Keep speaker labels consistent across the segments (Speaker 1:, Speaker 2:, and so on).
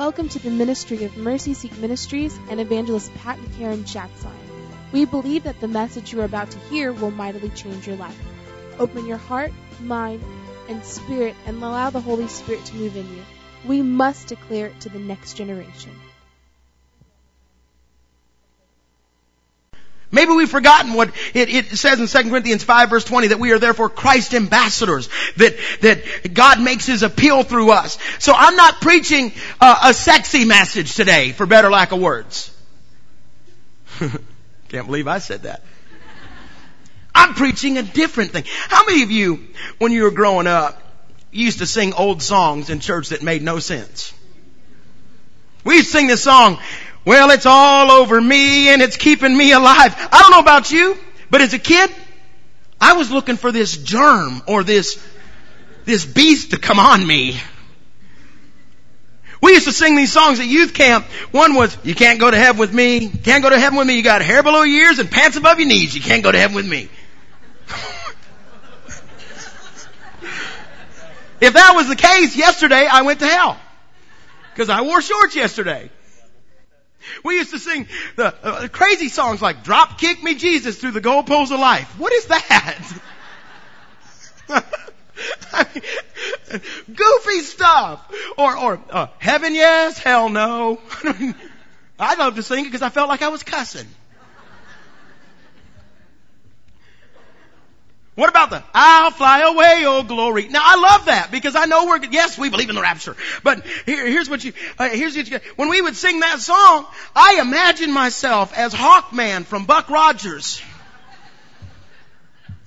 Speaker 1: Welcome to the ministry of Mercy Seat Ministries and evangelist Pat and Karen Schatzline. We believe that the message you are about to hear will mightily change your life. Open your heart, mind, and spirit and allow the Holy Spirit to move in you. We must declare it to the next generation.
Speaker 2: Maybe we've forgotten what it, it, says in 2 Corinthians 5 verse 20 that we are therefore Christ ambassadors, that, that God makes His appeal through us. So I'm not preaching uh, a sexy message today, for better lack of words. Can't believe I said that. I'm preaching a different thing. How many of you, when you were growing up, used to sing old songs in church that made no sense? We used to sing this song, well, it's all over me and it's keeping me alive. I don't know about you, but as a kid, I was looking for this germ or this, this beast to come on me. We used to sing these songs at youth camp. One was, you can't go to heaven with me. Can't go to heaven with me. You got hair below your ears and pants above your knees. You can't go to heaven with me. if that was the case, yesterday I went to hell. Cause I wore shorts yesterday. We used to sing the uh, crazy songs like "Drop Kick Me Jesus" through the goalposts of life. What is that? goofy stuff, or or uh, heaven yes, hell no. I love to sing it because I felt like I was cussing. What about the I'll fly away, oh glory? Now I love that because I know we're, yes, we believe in the rapture. But here, here's what you, uh, here's what you, when we would sing that song, I imagine myself as Hawkman from Buck Rogers.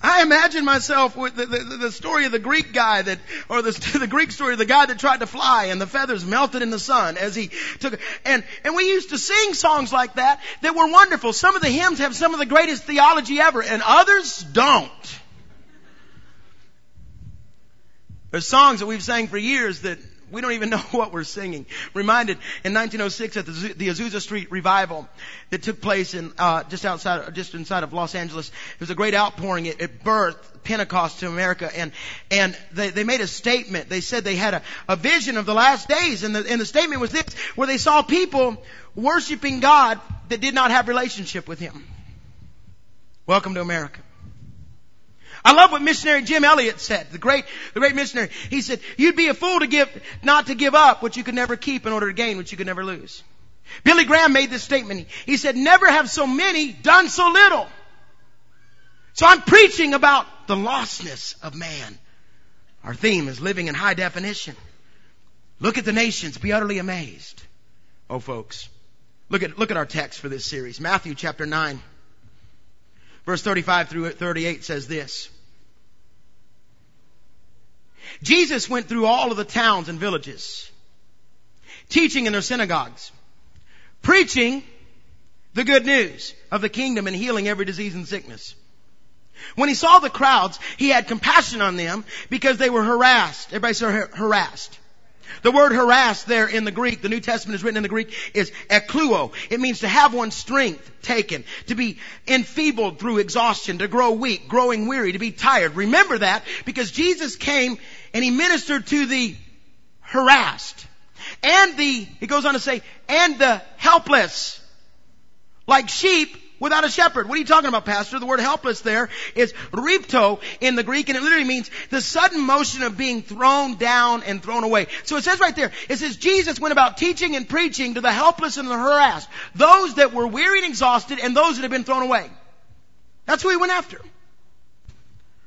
Speaker 2: I imagine myself with the, the, the, story of the Greek guy that, or the, the Greek story of the guy that tried to fly and the feathers melted in the sun as he took, and, and we used to sing songs like that that were wonderful. Some of the hymns have some of the greatest theology ever and others don't. There's songs that we've sang for years that we don't even know what we're singing. Reminded in 1906 at the, the Azusa Street revival that took place in uh, just outside, just inside of Los Angeles. It was a great outpouring. It, it birthed Pentecost to America, and and they, they made a statement. They said they had a, a vision of the last days, and the and the statement was this: where they saw people worshiping God that did not have relationship with Him. Welcome to America. I love what missionary Jim Elliot said, the great, the great missionary. He said, you'd be a fool to give, not to give up what you could never keep in order to gain what you could never lose. Billy Graham made this statement. He said, never have so many done so little. So I'm preaching about the lostness of man. Our theme is living in high definition. Look at the nations, be utterly amazed. Oh folks, look at, look at our text for this series. Matthew chapter 9, verse 35 through 38 says this. Jesus went through all of the towns and villages, teaching in their synagogues, preaching the good news of the kingdom and healing every disease and sickness. When he saw the crowds, he had compassion on them because they were harassed. Everybody say harassed. The word harassed there in the Greek, the New Testament is written in the Greek, is ekluo. It means to have one's strength taken, to be enfeebled through exhaustion, to grow weak, growing weary, to be tired. Remember that because Jesus came and he ministered to the harassed and the, he goes on to say, and the helpless. Like sheep without a shepherd. What are you talking about, Pastor? The word helpless there is ripto in the Greek, and it literally means the sudden motion of being thrown down and thrown away. So it says right there, it says Jesus went about teaching and preaching to the helpless and the harassed, those that were weary and exhausted, and those that had been thrown away. That's who he went after.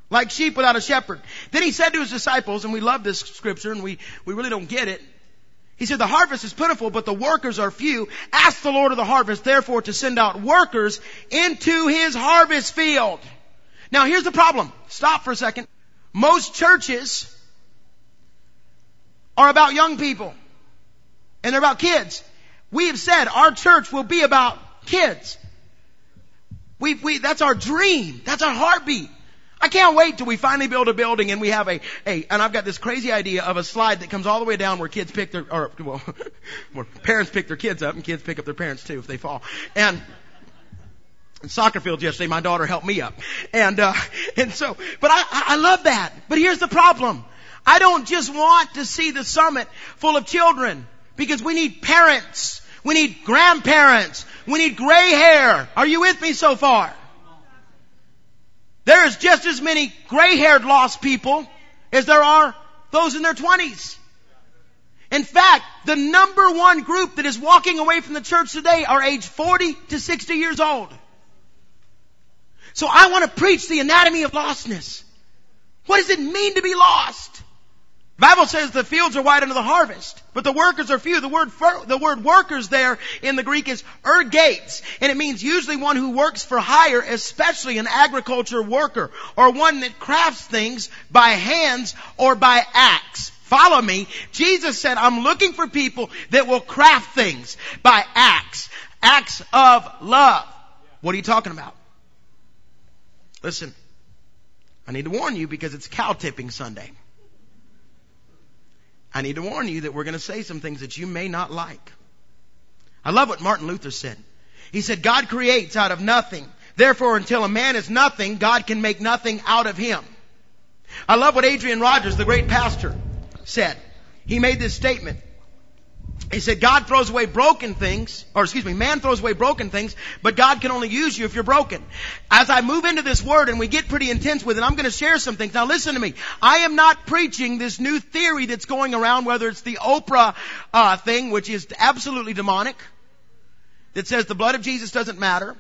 Speaker 2: Like sheep without a shepherd. Then he said to his disciples, and we love this scripture, and we, we really don't get it. He said, the harvest is plentiful, but the workers are few. Ask the Lord of the harvest, therefore, to send out workers into his harvest field. Now here's the problem. Stop for a second. Most churches are about young people. And they're about kids. We have said our church will be about kids. We, we, that's our dream. That's our heartbeat. I can't wait till we finally build a building and we have a, a, and I've got this crazy idea of a slide that comes all the way down where kids pick their, or, well, where parents pick their kids up and kids pick up their parents too if they fall. And, in soccer field yesterday, my daughter helped me up. And, uh, and so, but I, I love that. But here's the problem. I don't just want to see the summit full of children Because we need parents. We need grandparents. We need gray hair. Are you with me so far? There is just as many gray haired lost people as there are those in their twenties. In fact, the number one group that is walking away from the church today are age 40 to 60 years old. So I want to preach the anatomy of lostness. What does it mean to be lost? Bible says the fields are wide unto the harvest, but the workers are few. The word the word workers there in the Greek is ergates, and it means usually one who works for hire, especially an agriculture worker, or one that crafts things by hands or by axe. Follow me. Jesus said, I'm looking for people that will craft things by acts. Acts of love. What are you talking about? Listen, I need to warn you because it's cow tipping Sunday. I need to warn you that we're going to say some things that you may not like. I love what Martin Luther said. He said, God creates out of nothing. Therefore, until a man is nothing, God can make nothing out of him. I love what Adrian Rogers, the great pastor, said. He made this statement. He said, God throws away broken things, or excuse me, man throws away broken things, but God can only use you if you're broken. As I move into this word and we get pretty intense with it, I'm going to share some things. Now listen to me. I am not preaching this new theory that's going around, whether it's the Oprah uh, thing, which is absolutely demonic, that says the blood of Jesus doesn't matter.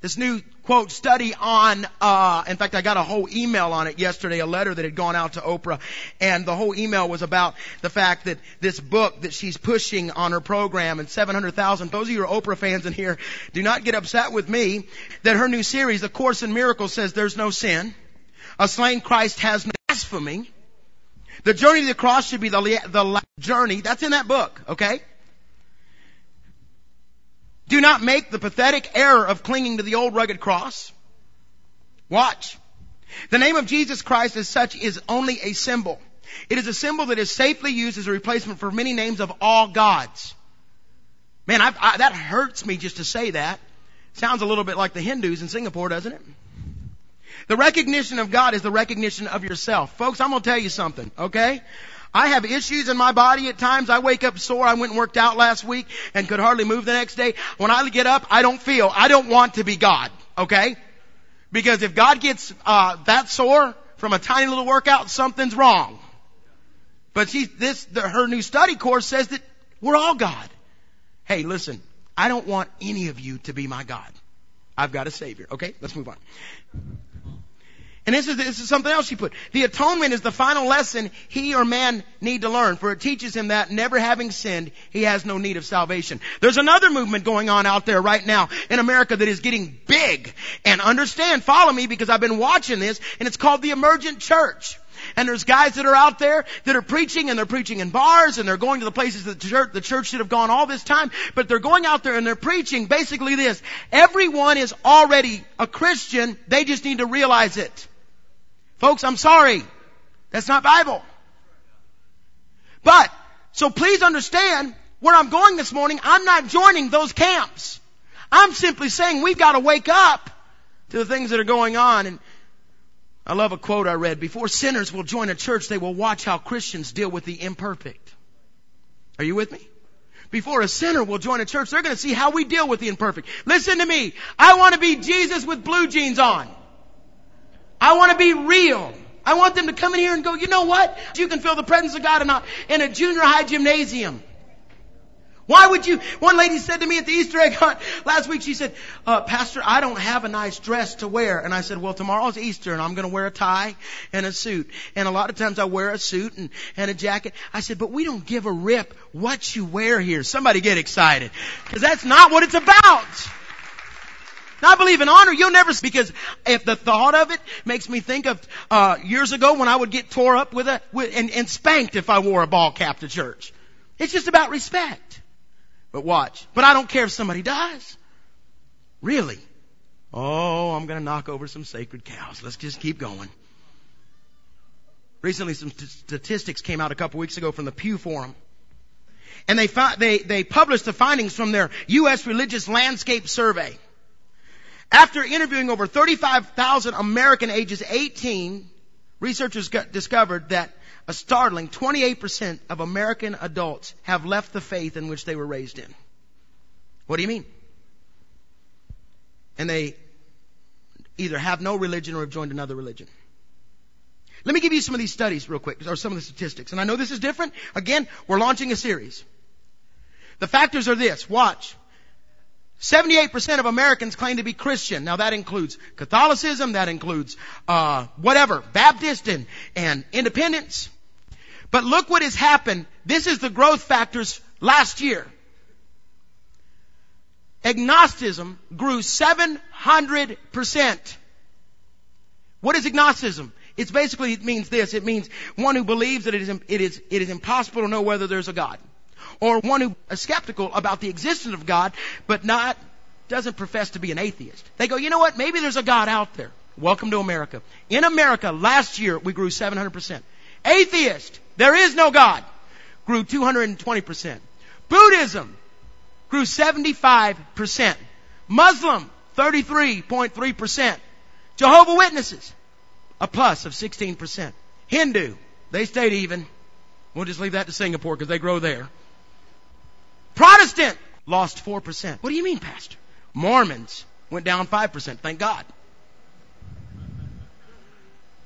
Speaker 2: This new quote study on uh in fact I got a whole email on it yesterday, a letter that had gone out to Oprah, and the whole email was about the fact that this book that she's pushing on her program and 700,000 those of you who are Oprah fans in here, do not get upset with me that her new series, The Course in Miracles says there's no sin. A slain Christ has no blasphemy. The journey to the cross should be the, the journey. That's in that book, okay? Do not make the pathetic error of clinging to the old rugged cross. Watch. The name of Jesus Christ as such is only a symbol. It is a symbol that is safely used as a replacement for many names of all gods. Man, I, I, that hurts me just to say that. Sounds a little bit like the Hindus in Singapore, doesn't it? The recognition of God is the recognition of yourself. Folks, I'm to tell you something, okay? I have issues in my body at times. I wake up sore. I went and worked out last week and could hardly move the next day. When I get up, I don't feel. I don't want to be God. Okay? Because if God gets uh, that sore from a tiny little workout, something's wrong. But she, this, the, her new study course says that we're all God. Hey, listen, I don't want any of you to be my God. I've got a Savior. Okay, let's move on. And this is, this is something else she put. The atonement is the final lesson he or man need to learn, for it teaches him that never having sinned, he has no need of salvation. There's another movement going on out there right now in America that is getting big. And understand, follow me because I've been watching this, and it's called the emergent church. And there's guys that are out there that are preaching and they're preaching in bars and they're going to the places that the church, the church should have gone all this time, but they're going out there and they're preaching basically this. Everyone is already a Christian, they just need to realize it. Folks, I'm sorry. That's not Bible. But, so please understand where I'm going this morning. I'm not joining those camps. I'm simply saying we've got to wake up to the things that are going on. And I love a quote I read. Before sinners will join a church, they will watch how Christians deal with the imperfect. Are you with me? Before a sinner will join a church, they're going to see how we deal with the imperfect. Listen to me. I want to be Jesus with blue jeans on. I want to be real. I want them to come in here and go, you know what? You can feel the presence of God in a, in a junior high gymnasium. Why would you? One lady said to me at the Easter egg hunt last week, she said, uh, Pastor, I don't have a nice dress to wear. And I said, well, tomorrow's Easter and I'm going to wear a tie and a suit. And a lot of times I wear a suit and, and a jacket. I said, but we don't give a rip what you wear here. Somebody get excited. Cause that's not what it's about. I believe in honor. You'll never, because if the thought of it makes me think of, uh, years ago when I would get tore up with a, with, and, and spanked if I wore a ball cap to church. It's just about respect. But watch. But I don't care if somebody dies. Really. Oh, I'm gonna knock over some sacred cows. Let's just keep going. Recently some t- statistics came out a couple weeks ago from the Pew Forum. And they, fi- they, they published the findings from their U.S. Religious Landscape Survey. After interviewing over 35,000 American ages 18 researchers discovered that a startling 28% of American adults have left the faith in which they were raised in. What do you mean? And they either have no religion or have joined another religion. Let me give you some of these studies real quick, or some of the statistics. And I know this is different. Again, we're launching a series. The factors are this. Watch. 78% of Americans claim to be Christian. Now that includes Catholicism, that includes, uh, whatever, Baptist and, and independents. But look what has happened. This is the growth factors last year. Agnosticism grew 700%. What is agnosticism? It's basically, it means this. It means one who believes that it is, it is, it is impossible to know whether there's a God or one who is skeptical about the existence of God, but not, doesn't profess to be an atheist. They go, you know what? Maybe there's a God out there. Welcome to America. In America, last year, we grew 700%. Atheist, there is no God, grew 220%. Buddhism grew 75%. Muslim, 33.3%. Jehovah Witnesses, a plus of 16%. Hindu, they stayed even. We'll just leave that to Singapore because they grow there. Protestant lost 4%. What do you mean, Pastor? Mormons went down 5%. Thank God.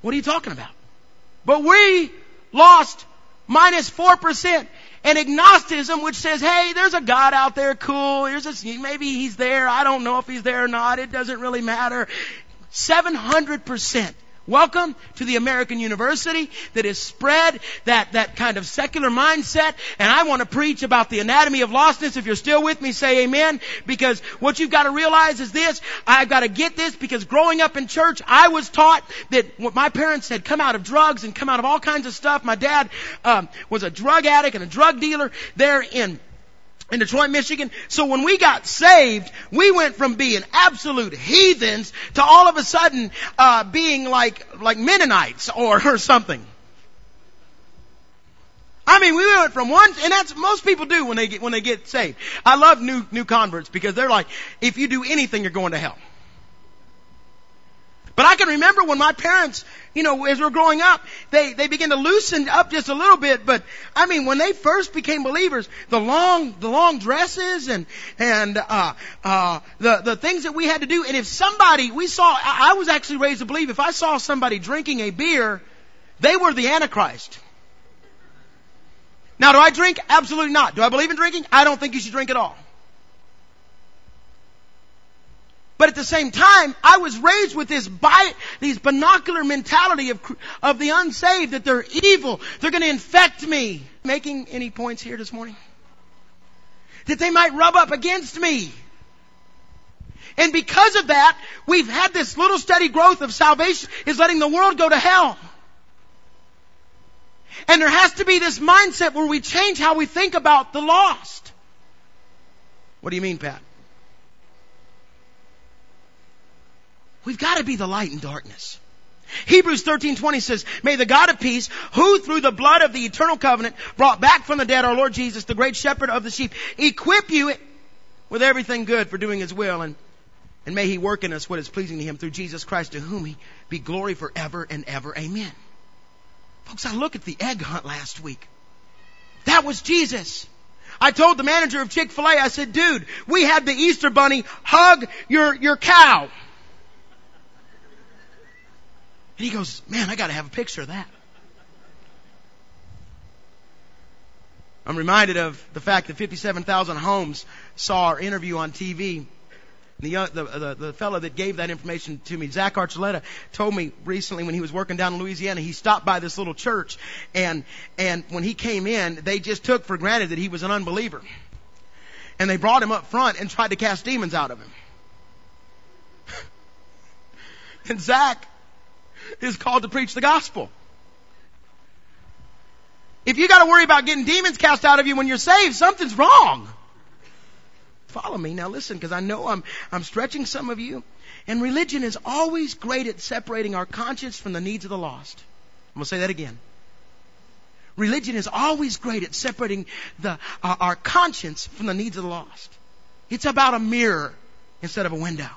Speaker 2: What are you talking about? But we lost minus 4%. And agnosticism, which says, hey, there's a God out there, cool, here's a, maybe he's there, I don't know if he's there or not, it doesn't really matter. 700%. Welcome to the American university that has spread that, that kind of secular mindset. And I want to preach about the anatomy of lostness. If you're still with me, say amen. Because what you've got to realize is this. I've got to get this because growing up in church, I was taught that what my parents had come out of drugs and come out of all kinds of stuff. My dad um, was a drug addict and a drug dealer there in in Detroit, Michigan. So when we got saved, we went from being absolute heathens to all of a sudden uh, being like like Mennonites or, or something. I mean, we went from one, and that's most people do when they get when they get saved. I love new new converts because they're like, if you do anything, you're going to hell. But I can remember when my parents, you know, as we are growing up, they, they began to loosen up just a little bit. But I mean, when they first became believers, the long, the long dresses and, and, uh, uh, the, the things that we had to do. And if somebody, we saw, I, I was actually raised to believe if I saw somebody drinking a beer, they were the Antichrist. Now, do I drink? Absolutely not. Do I believe in drinking? I don't think you should drink at all. But at the same time, I was raised with this bi- these binocular mentality of, of the unsaved that they're evil. They're going to infect me. Making any points here this morning? That they might rub up against me. And because of that, we've had this little steady growth of salvation is letting the world go to hell. And there has to be this mindset where we change how we think about the lost. What do you mean, Pat? We've got to be the light in darkness. Hebrews 13:20 says, "May the God of peace, who through the blood of the eternal covenant brought back from the dead our Lord Jesus, the great shepherd of the sheep, equip you with everything good for doing his will and and may he work in us what is pleasing to him through Jesus Christ to whom he be glory forever and ever. Amen." Folks, I look at the egg hunt last week. That was Jesus. I told the manager of Chick-fil-A, I said, dude, we had the Easter bunny hug your, your cow. And he goes, man, I gotta have a picture of that. I'm reminded of the fact that 57,000 homes saw our interview on TV. The, the, the, the fellow that gave that information to me, Zach Archuleta, told me recently when he was working down in Louisiana, he stopped by this little church and, and when he came in, they just took for granted that he was an unbeliever. And they brought him up front and tried to cast demons out of him. and Zach is called to preach the gospel. If you gotta worry about getting demons cast out of you when you're saved, something's wrong. Follow me. Now listen, because I know I'm, I'm stretching some of you. And religion is always great at separating our conscience from the needs of the lost. I'm gonna say that again. Religion is always great at separating the, uh, our conscience from the needs of the lost. It's about a mirror instead of a window.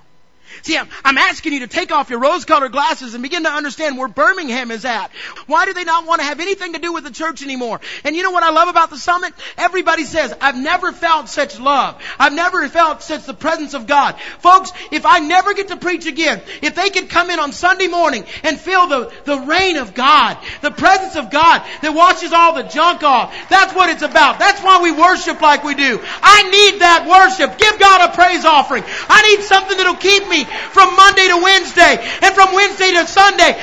Speaker 2: See, I'm, asking you to take off your rose-colored glasses and begin to understand where Birmingham is at. Why do they not want to have anything to do with the church anymore? And you know what I love about the summit? Everybody says, I've never felt such love. I've never felt such the presence of God. Folks, if I never get to preach again, if they could come in on Sunday morning and feel the, the rain of God, the presence of God that washes all the junk off, that's what it's about. That's why we worship like we do. I need that worship. Give God a praise offering. I need something that'll keep me from Monday to Wednesday and from Wednesday to Sunday.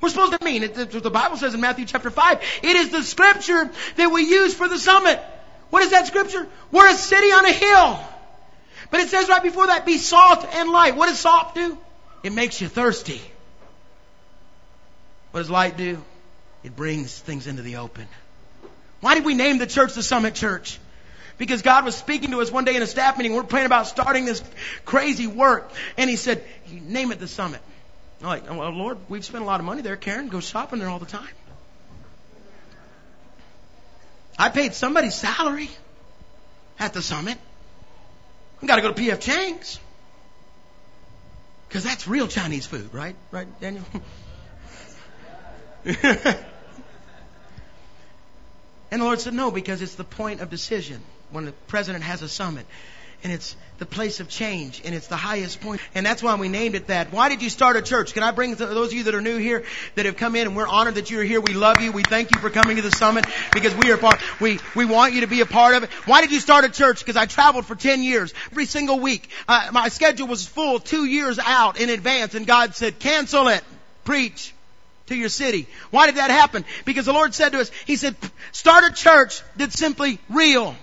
Speaker 2: We're supposed to mean, the Bible says in Matthew chapter 5. It is the scripture that we use for the summit. What is that scripture? We're a city on a hill. But it says right before that, be salt and light. What does salt do? It makes you thirsty. What does light do? It brings things into the open. Why did we name the church the Summit Church? Because God was speaking to us one day in a staff meeting. We're praying about starting this crazy work. And He said, name it the Summit. I'm like, Lord, we've spent a lot of money there. Karen goes shopping there all the time. I paid somebody's salary at the Summit. I've got to go to P.F. Chang's. Because that's real Chinese food, right? Right, Daniel? and the Lord said, no, because it's the point of decision when the president has a summit. And it's the place of change, and it's the highest point. And that's why we named it that. Why did you start a church? Can I bring those of you that are new here that have come in, and we're honored that you're here. We love you. We thank you for coming to the summit because we are part. We we want you to be a part of it. Why did you start a church? Because I traveled for ten years, every single week. Uh, my schedule was full two years out in advance, and God said, "Cancel it. Preach." to your city. Why did that happen? Because the Lord said to us, He said, start a church that's simply real.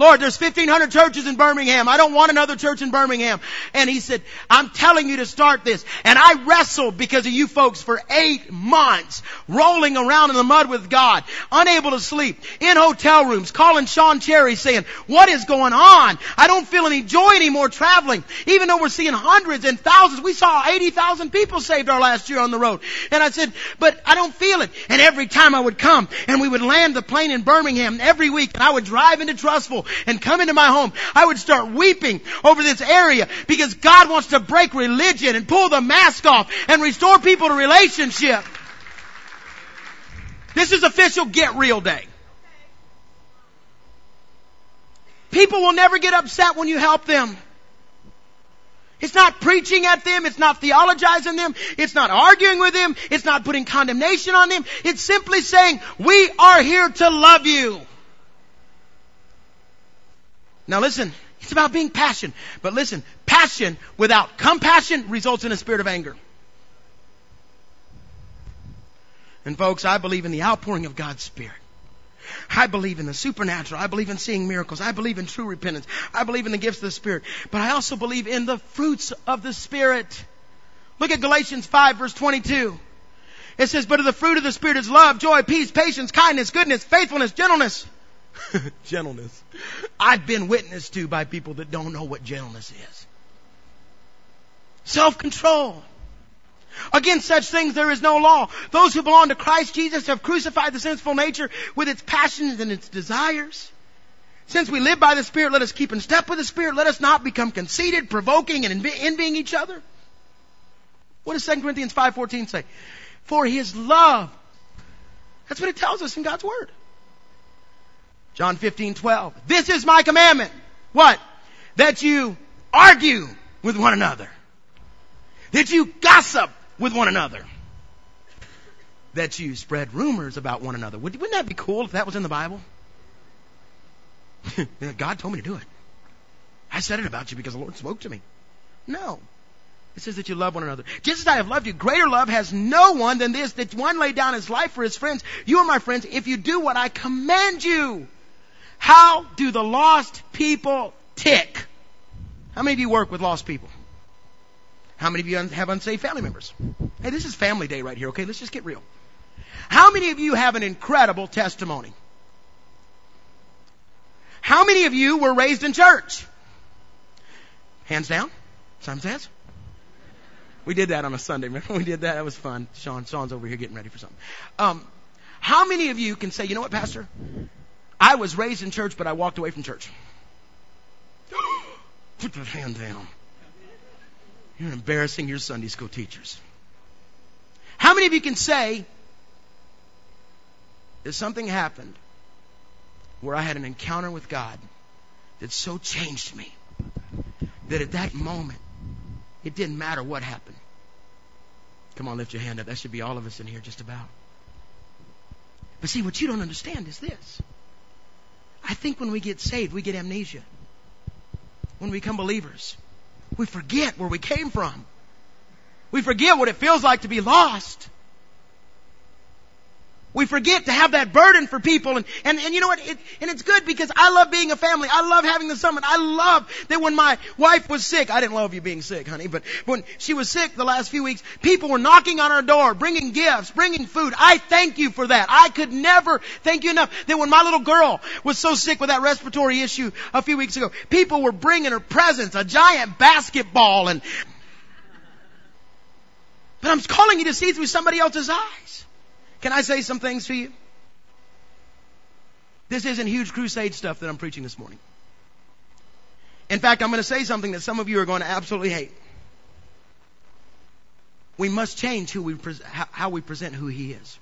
Speaker 2: Lord, there's 1500 churches in Birmingham. I don't want another church in Birmingham. And he said, I'm telling you to start this. And I wrestled because of you folks for eight months, rolling around in the mud with God, unable to sleep, in hotel rooms, calling Sean Cherry saying, what is going on? I don't feel any joy anymore traveling. Even though we're seeing hundreds and thousands, we saw 80,000 people saved our last year on the road. And I said, but I don't feel it. And every time I would come and we would land the plane in Birmingham every week and I would drive into Trussville and come into my home, I would start weeping over this area because God wants to break religion and pull the mask off and restore people to relationship. This is official get real day. People will never get upset when you help them. It's not preaching at them. It's not theologizing them. It's not arguing with them. It's not putting condemnation on them. It's simply saying, we are here to love you. Now listen, it's about being passion. But listen, passion without compassion results in a spirit of anger. And folks, I believe in the outpouring of God's Spirit. I believe in the supernatural. I believe in seeing miracles. I believe in true repentance. I believe in the gifts of the Spirit. But I also believe in the fruits of the Spirit. Look at Galatians 5 verse 22. It says, but of the fruit of the Spirit is love, joy, peace, patience, kindness, goodness, faithfulness, gentleness, gentleness. I've been witnessed to by people that don't know what gentleness is. Self-control. Against such things there is no law. Those who belong to Christ Jesus have crucified the sinful nature with its passions and its desires. Since we live by the Spirit, let us keep in step with the Spirit. Let us not become conceited, provoking, and envying each other. What does 2 Corinthians 5.14 say? For His love. That's what it tells us in God's Word. John 15, 12. This is my commandment. What? That you argue with one another. That you gossip with one another. That you spread rumors about one another. Wouldn't that be cool if that was in the Bible? God told me to do it. I said it about you because the Lord spoke to me. No. It says that you love one another. Just as I have loved you, greater love has no one than this, that one laid down his life for his friends. You are my friends if you do what I command you. How do the lost people tick? How many of you work with lost people? How many of you have unsaved family members? Hey, this is family day right here, okay? Let's just get real. How many of you have an incredible testimony? How many of you were raised in church? Hands down. Some says. We did that on a Sunday. We did that? That was fun. Sean, Sean's over here getting ready for something. Um, how many of you can say, you know what, Pastor? I was raised in church, but I walked away from church. Put the hand down. You're embarrassing your Sunday school teachers. How many of you can say that something happened where I had an encounter with God that so changed me that at that moment it didn't matter what happened? Come on, lift your hand up. That should be all of us in here, just about. But see, what you don't understand is this. I think when we get saved, we get amnesia. When we become believers, we forget where we came from. We forget what it feels like to be lost. We forget to have that burden for people and, and, and you know what? It, and it's good because I love being a family. I love having the summit. I love that when my wife was sick, I didn't love you being sick, honey, but when she was sick the last few weeks, people were knocking on our door, bringing gifts, bringing food. I thank you for that. I could never thank you enough that when my little girl was so sick with that respiratory issue a few weeks ago, people were bringing her presents, a giant basketball and, but I'm calling you to see through somebody else's eyes. Can I say some things to you? This isn't huge crusade stuff that I'm preaching this morning. In fact, I'm going to say something that some of you are going to absolutely hate. We must change who we pre- how we present who He is.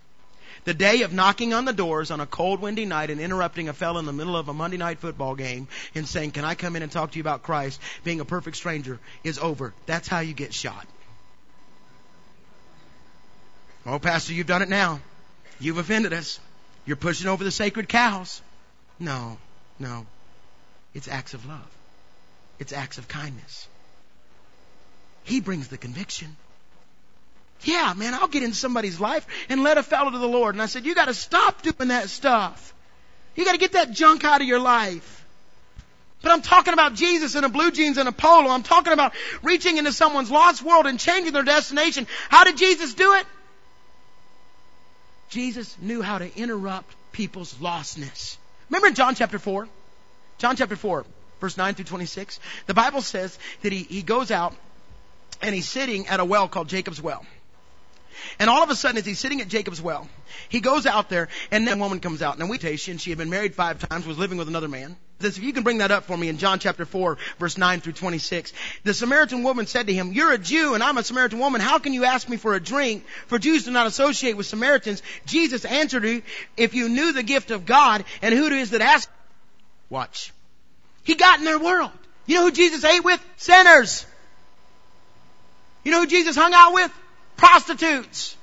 Speaker 2: The day of knocking on the doors on a cold, windy night and interrupting a fellow in the middle of a Monday night football game and saying, Can I come in and talk to you about Christ? Being a perfect stranger is over. That's how you get shot. Oh, Pastor, you've done it now. You've offended us. You're pushing over the sacred cows. No, no. It's acts of love. It's acts of kindness. He brings the conviction. Yeah, man, I'll get in somebody's life and let a fellow to the Lord. And I said, you gotta stop doing that stuff. You gotta get that junk out of your life. But I'm talking about Jesus in a blue jeans and a polo. I'm talking about reaching into someone's lost world and changing their destination. How did Jesus do it? Jesus knew how to interrupt people's lostness. Remember in John chapter 4? John chapter 4, verse 9 through 26. The Bible says that he, he goes out and he's sitting at a well called Jacob's Well. And all of a sudden, as he's sitting at Jacob's well, he goes out there, and then a woman comes out. And we and she had been married five times, was living with another man. Says, if you can bring that up for me in John chapter 4, verse 9 through 26. The Samaritan woman said to him, You're a Jew, and I'm a Samaritan woman. How can you ask me for a drink? For Jews do not associate with Samaritans. Jesus answered her, If you knew the gift of God, and who it is that asks, watch. He got in their world. You know who Jesus ate with? Sinners. You know who Jesus hung out with? Prostitutes.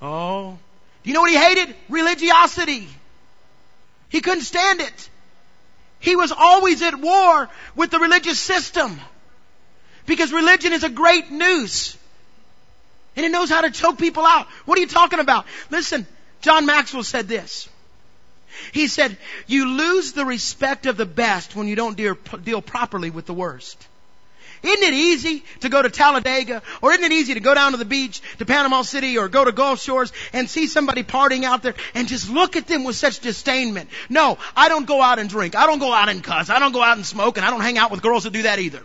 Speaker 2: Oh. Do you know what he hated? Religiosity. He couldn't stand it. He was always at war with the religious system. Because religion is a great noose. And it knows how to choke people out. What are you talking about? Listen, John Maxwell said this. He said, you lose the respect of the best when you don't deal, deal properly with the worst. Isn't it easy to go to Talladega or isn't it easy to go down to the beach to Panama City or go to Gulf Shores and see somebody partying out there and just look at them with such disdainment? No, I don't go out and drink. I don't go out and cuss. I don't go out and smoke and I don't hang out with girls that do that either.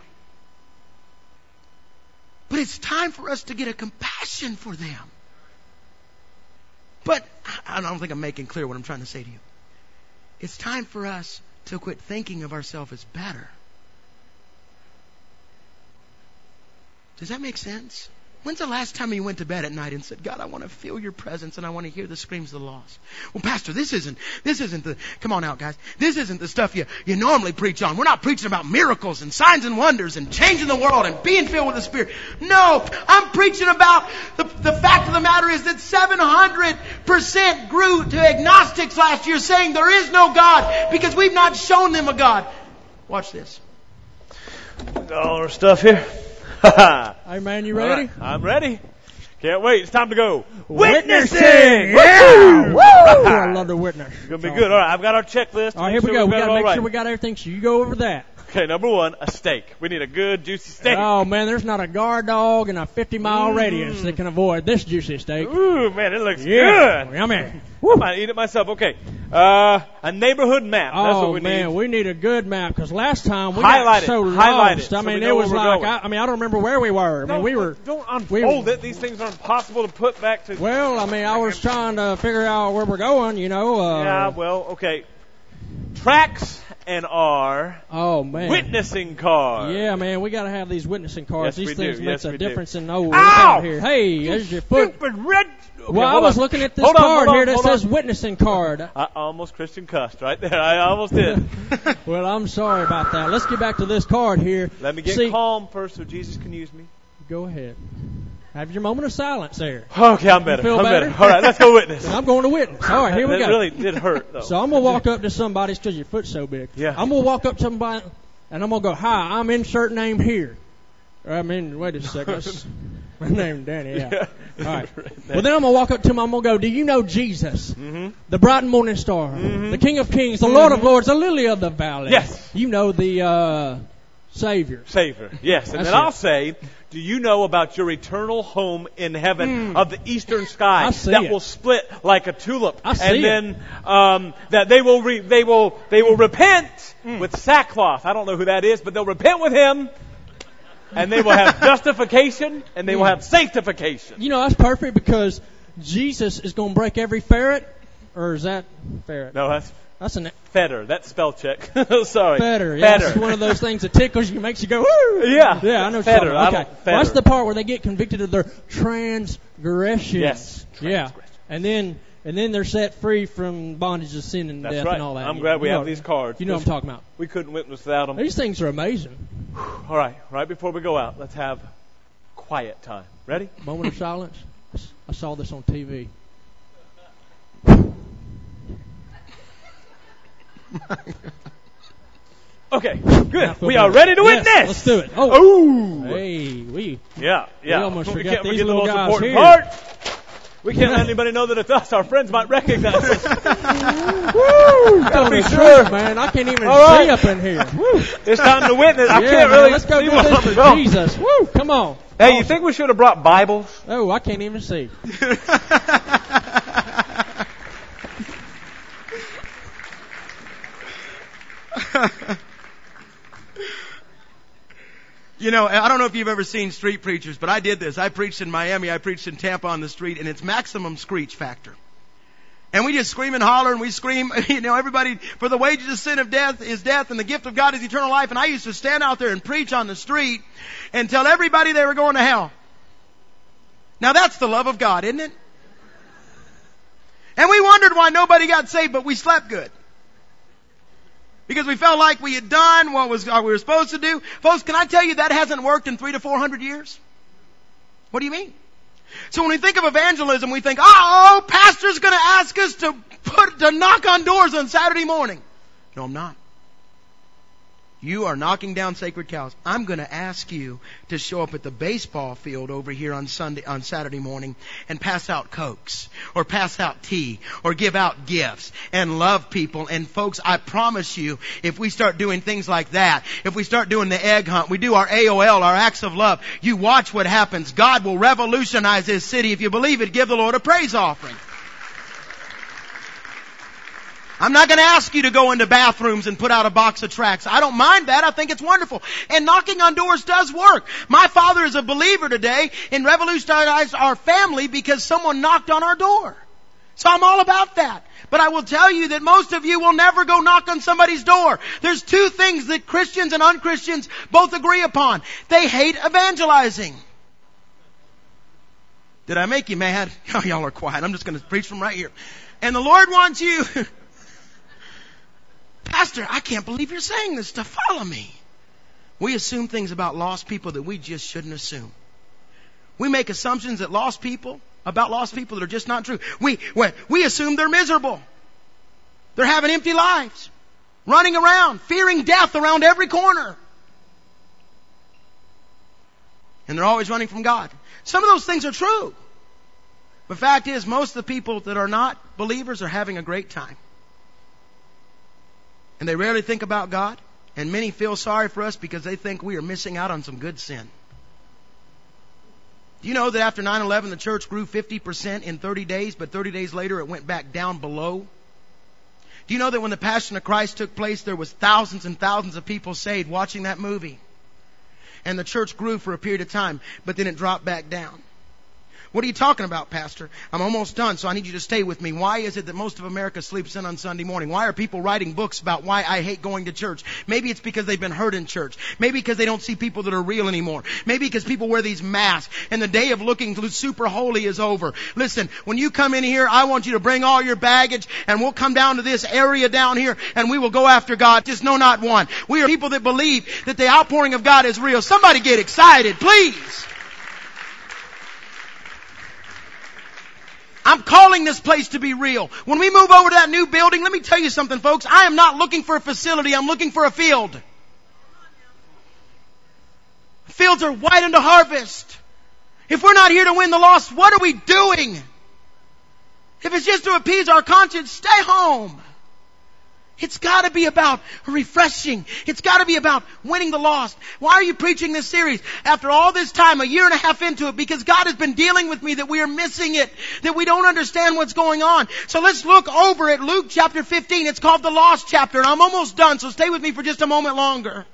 Speaker 2: But it's time for us to get a compassion for them. But I don't think I'm making clear what I'm trying to say to you. It's time for us to quit thinking of ourselves as better Does that make sense? When's the last time you went to bed at night and said, God, I want to feel your presence and I want to hear the screams of the lost? Well, Pastor, this isn't, this isn't the, come on out guys. This isn't the stuff you, you normally preach on. We're not preaching about miracles and signs and wonders and changing the world and being filled with the Spirit. No, I'm preaching about the, the fact of the matter is that 700% grew to agnostics last year saying there is no God because we've not shown them a God. Watch this.
Speaker 3: All our stuff here.
Speaker 4: hey man, you ready?
Speaker 3: Right, I'm ready. Can't wait. It's time to go.
Speaker 4: Witnessing!
Speaker 3: Yeah!
Speaker 4: Woo! I love to witness.
Speaker 3: It's gonna be good. All right, I've got our checklist.
Speaker 4: All right, here we
Speaker 3: Make
Speaker 4: go. We
Speaker 3: got
Speaker 4: gotta make
Speaker 3: right.
Speaker 4: sure we got everything. So you go over that.
Speaker 3: Okay, number one, a steak. We need a good juicy steak.
Speaker 4: Oh man, there's not a guard dog in a 50 mile
Speaker 3: Mm.
Speaker 4: radius that can avoid this juicy steak.
Speaker 3: Ooh, man, it looks
Speaker 4: Yeah,
Speaker 3: good.
Speaker 4: yummy.
Speaker 3: I might eat it myself. Okay, uh, a neighborhood map. That's
Speaker 4: Oh
Speaker 3: what we
Speaker 4: man,
Speaker 3: need.
Speaker 4: we need a good map because last time we
Speaker 3: Highlight
Speaker 4: got
Speaker 3: it.
Speaker 4: so
Speaker 3: Highlight
Speaker 4: lost.
Speaker 3: it
Speaker 4: I mean,
Speaker 3: know
Speaker 4: it was like. I, I mean, I don't remember where we were. I mean, we were.
Speaker 3: don't unfold
Speaker 4: we-
Speaker 3: it. These things are impossible to put back to.
Speaker 4: Well, I mean, I was trying to figure out where we're going. You know. Uh,
Speaker 3: yeah, well, okay. Tracks and our
Speaker 4: Oh man.
Speaker 3: witnessing card.
Speaker 4: Yeah, man, we gotta have these witnessing cards.
Speaker 3: Yes,
Speaker 4: these
Speaker 3: we do.
Speaker 4: things
Speaker 3: Yes,
Speaker 4: makes a
Speaker 3: we do.
Speaker 4: difference in no
Speaker 3: Ow!
Speaker 4: here. Hey, there's your foot.
Speaker 3: Stupid red. Okay,
Speaker 4: well, I was
Speaker 3: on.
Speaker 4: looking at this
Speaker 3: Hold
Speaker 4: card
Speaker 3: hold on,
Speaker 4: here that says
Speaker 3: on.
Speaker 4: witnessing card.
Speaker 3: I almost Christian cussed right there. I almost did.
Speaker 4: Well, I'm sorry about that. Let's get back to this card here.
Speaker 3: Let me get
Speaker 4: See-
Speaker 3: calm first so Jesus can use me.
Speaker 4: Go ahead. Have your moment of silence there.
Speaker 3: Okay, I'm better. I'm
Speaker 4: better?
Speaker 3: better. All right, let's go witness.
Speaker 4: I'm going to witness. All right, here we
Speaker 3: that
Speaker 4: go.
Speaker 3: really did hurt though.
Speaker 4: So I'm gonna walk up to somebody because your foot's so big.
Speaker 3: Yeah.
Speaker 4: I'm gonna walk up to somebody and I'm gonna go, "Hi, I'm insert name here." I mean, wait a second. My name's Danny. Yeah. All right. Well, then I'm gonna walk up to him. I'm gonna go, "Do you know Jesus,
Speaker 3: hmm
Speaker 4: the bright morning star,
Speaker 3: Mhm.
Speaker 4: the King of Kings, the Lord of Lords, the Lily of the Valley?"
Speaker 3: Yes.
Speaker 4: You know the uh, Savior.
Speaker 3: Savior. Yes, and
Speaker 4: That's
Speaker 3: then
Speaker 4: it.
Speaker 3: I'll say, do you know about your eternal home in heaven
Speaker 4: Mm.
Speaker 3: of the eastern sky that
Speaker 4: it.
Speaker 3: will split like a tulip,
Speaker 4: I see
Speaker 3: and
Speaker 4: it.
Speaker 3: then um, that they will re- they will they will repent
Speaker 4: Mm.
Speaker 3: with sackcloth. I don't know who that is, but they'll repent with him, and they will have justification and they will
Speaker 4: Mm.
Speaker 3: have sanctification.
Speaker 4: You know that's perfect because Jesus is gonna break every ferret, or is that ferret?
Speaker 3: No, that's
Speaker 4: That's an
Speaker 3: fetter. That's spell check. Sorry,
Speaker 4: fetter. Yeah,
Speaker 3: Fetter.
Speaker 4: it's one of those things that tickles you, makes you go woo.
Speaker 3: Yeah.
Speaker 4: Yeah, I know.
Speaker 3: Fetter.
Speaker 4: talking
Speaker 3: I
Speaker 4: about.
Speaker 3: don't-
Speaker 4: Okay,
Speaker 3: fetter.
Speaker 4: well, that's the part where they get convicted of their transgressions.
Speaker 3: Yes.
Speaker 4: Yeah, and then and then they're set free from bondage of sin and
Speaker 3: That's
Speaker 4: death
Speaker 3: right.
Speaker 4: and all that.
Speaker 3: I'm
Speaker 4: You-
Speaker 3: glad we
Speaker 4: you know
Speaker 3: have these cards.
Speaker 4: You know what I'm talking about.
Speaker 3: We couldn't witness without them.
Speaker 4: These things are amazing.
Speaker 3: All right, right before we go out, let's have quiet time. Ready?
Speaker 4: Moment of silence. I saw this on TV.
Speaker 3: Okay, good. We are ready to
Speaker 4: Yes,
Speaker 3: witness.
Speaker 4: Let's do it. Oh,
Speaker 3: Ooh.
Speaker 4: hey, we.
Speaker 3: Yeah, yeah.
Speaker 4: We almost
Speaker 3: we
Speaker 4: forgot
Speaker 3: can't
Speaker 4: these
Speaker 3: forget the
Speaker 4: little
Speaker 3: most
Speaker 4: guys
Speaker 3: important
Speaker 4: here.
Speaker 3: part. We can't let anybody know that it's us. Our friends might recognize us. Woo! Gotta be sure.
Speaker 4: man. I can't even
Speaker 3: All right.
Speaker 4: see up in here. Woo.
Speaker 3: It's time to witness. I
Speaker 4: yeah,
Speaker 3: can't
Speaker 4: man,
Speaker 3: really
Speaker 4: let's go
Speaker 3: see
Speaker 4: do this
Speaker 3: I'm
Speaker 4: for
Speaker 3: going.
Speaker 4: Jesus. Woo, come on.
Speaker 3: Hey, you think we should have brought Bibles?
Speaker 4: Oh, I can't even see.
Speaker 2: You know, I don't know if you've ever seen street preachers, but I did this. I preached in Miami, I preached in Tampa on the street, and it's maximum screech factor. And we just scream and holler and we scream, you know, everybody, for the wages of sin of death is death and the gift of God is eternal life. And I used to stand out there and preach on the street and tell everybody they were going to hell. Now that's the love of God, isn't it? And we wondered why nobody got saved, but we slept good. Because we felt like we had done what was what we were supposed to do. Folks, can I tell you that hasn't worked in three to four hundred years? What do you mean? So when we think of evangelism, we think, oh, pastor's gonna ask us to put, to knock on doors on Saturday morning. No, I'm not. You are knocking down sacred cows. I'm going to ask you to show up at the baseball field over here on Sunday, on Saturday morning and pass out cokes or pass out tea or give out gifts and love people. And folks, I promise you, if we start doing things like that, if we start doing the egg hunt, we do our AOL, our acts of love, you watch what happens. God will revolutionize this city. If you believe it, give the Lord a praise offering. I'm not going to ask you to go into bathrooms and put out a box of tracts. I don't mind that. I think it's wonderful. And knocking on doors does work. My father is a believer today and revolutionized our family because someone knocked on our door. So I'm all about that. But I will tell you that most of you will never go knock on somebody's door. There's two things that Christians and unchristians both agree upon. They hate evangelizing. Did I make you mad? Oh, y'all are quiet. I'm just going to preach from right here. And the Lord wants you Pastor, I can't believe you're saying this stuff. Follow me. We assume things about lost people that we just shouldn't assume. We make assumptions that lost people, about lost people that are just not true. We, we, we assume they're miserable. They're having empty lives. Running around, fearing death around every corner. And they're always running from God. Some of those things are true. But fact is, most of the people that are not believers are having a great time and they rarely think about God, and many feel sorry for us because they think we are missing out on some good sin. Do you know that after 9-11 the church grew 50% in 30 days, but 30 days later it went back down below? Do you know that when the Passion of Christ took place there was thousands and thousands of people saved watching that movie? And the church grew for a period of time, but then it dropped back down. What are you talking about, Pastor? I'm almost done, so I need you to stay with me. Why is it that most of America sleeps in on Sunday morning? Why are people writing books about why I hate going to church? Maybe it's because they've been hurt in church. Maybe because they don't see people that are real anymore. Maybe because people wear these masks and the day of looking super holy is over. Listen, when you come in here, I want you to bring all your baggage and we'll come down to this area down here and we will go after God. Just know not one. We are people that believe that the outpouring of God is real. Somebody get excited, please. I'm calling this place to be real. When we move over to that new building, let me tell you something folks. I am not looking for a facility. I'm looking for a field. Fields are white unto harvest. If we're not here to win the lost, what are we doing? If it's just to appease our conscience, stay home. It's gotta be about refreshing. It's gotta be about winning the lost. Why are you preaching this series after all this time, a year and a half into it? Because God has been dealing with me that we are missing it, that we don't understand what's going on. So let's look over at Luke chapter 15. It's called the lost chapter and I'm almost done, so stay with me for just a moment longer.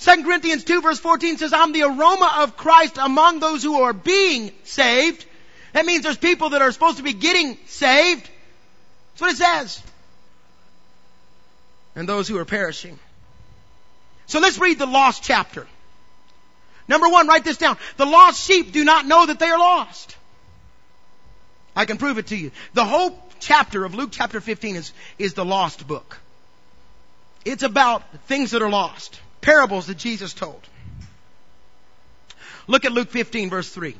Speaker 2: 2 Corinthians 2 verse 14 says, I'm the aroma of Christ among those who are being saved. That means there's people that are supposed to be getting saved. That's what it says and those who are perishing. So let's read the lost chapter. Number one, write this down. The lost sheep do not know that they are lost. I can prove it to you. The whole chapter of Luke chapter 15 is, is the lost book. It's about things that are lost. Parables that Jesus told. Look at Luke 15 verse 3.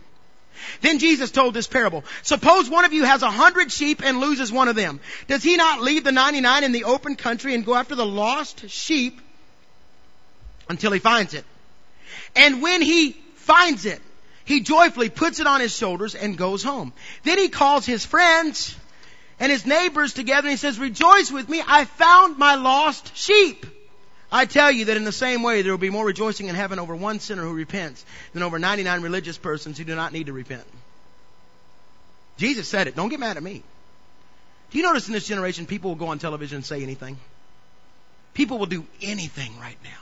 Speaker 2: Then Jesus told this parable. Suppose one of you has a hundred sheep and loses one of them. Does he not leave the 99 in the open country and go after the lost sheep until he finds it? And when he finds it, he joyfully puts it on his shoulders and goes home. Then he calls his friends and his neighbors together and he says, rejoice with me. I found my lost sheep. I tell you that in the same way there will be more rejoicing in heaven over one sinner who repents than over 99 religious persons who do not need to repent. Jesus said it. Don't get mad at me. Do you notice in this generation people will go on television and say anything? People will do anything right now.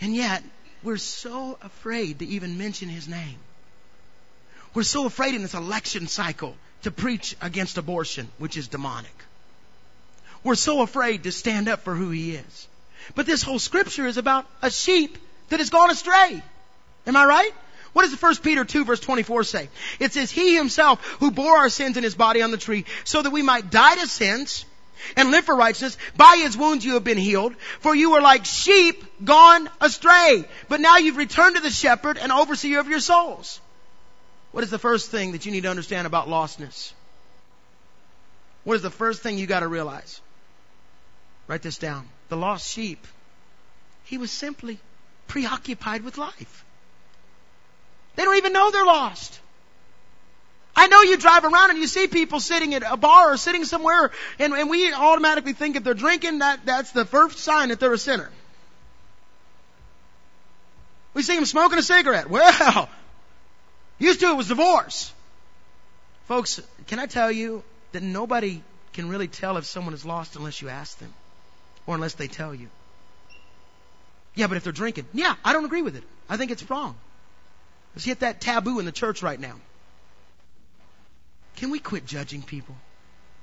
Speaker 2: And yet, we're so afraid to even mention his name. We're so afraid in this election cycle to preach against abortion, which is demonic. We're so afraid to stand up for who he is. But this whole scripture is about a sheep that has gone astray. Am I right? What does 1 Peter 2 verse 24 say? It says, He himself who bore our sins in his body on the tree so that we might die to sins and live for righteousness. By his wounds you have been healed. For you were like sheep gone astray. But now you've returned to the shepherd and overseer of your souls. What is the first thing that you need to understand about lostness? What is the first thing you got to realize? Write this down. The lost sheep. He was simply preoccupied with life. They don't even know they're lost. I know you drive around and you see people sitting at a bar or sitting somewhere and, and we automatically think if they're drinking that, that's the first sign that they're a sinner. We see them smoking a cigarette. Well, used to it was divorce. Folks, can I tell you that nobody can really tell if someone is lost unless you ask them or unless they tell you. Yeah, but if they're drinking, yeah, I don't agree with it. I think it's wrong. Let's hit that taboo in the church right now. Can we quit judging people?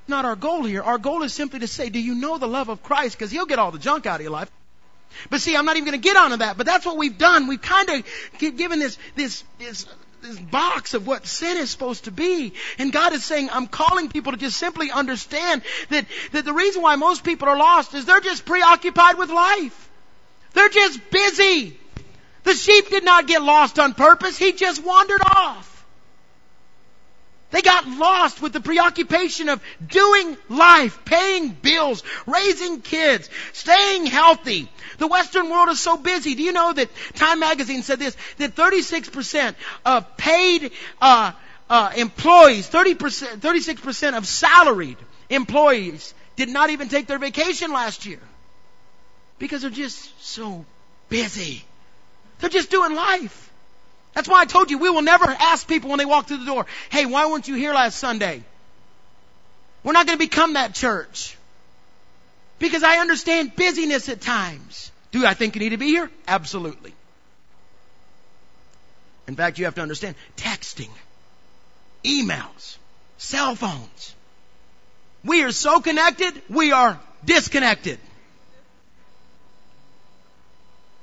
Speaker 2: Not our goal here. Our goal is simply to say, do you know the love of Christ? Because He'll get all the junk out of your life. But see, I'm not even going to get onto that, but that's what we've done. We've kind of given this, this, this this box of what sin is supposed to be. And God is saying, I'm calling people to just simply understand that, that the reason why most people are lost is they're just preoccupied with life. They're just busy. The sheep did not get lost on purpose. He just wandered off. They got lost with the preoccupation of doing life, paying bills, raising kids, staying healthy. The Western world is so busy. Do you know that Time Magazine said this, that 36% of paid, uh, uh, employees, 30%, 36% of salaried employees did not even take their vacation last year. Because they're just so busy. They're just doing life. That's why I told you we will never ask people when they walk through the door, hey, why weren't you here last Sunday? We're not going to become that church. Because I understand busyness at times. Do I think you need to be here? Absolutely. In fact, you have to understand texting, emails, cell phones. We are so connected, we are disconnected.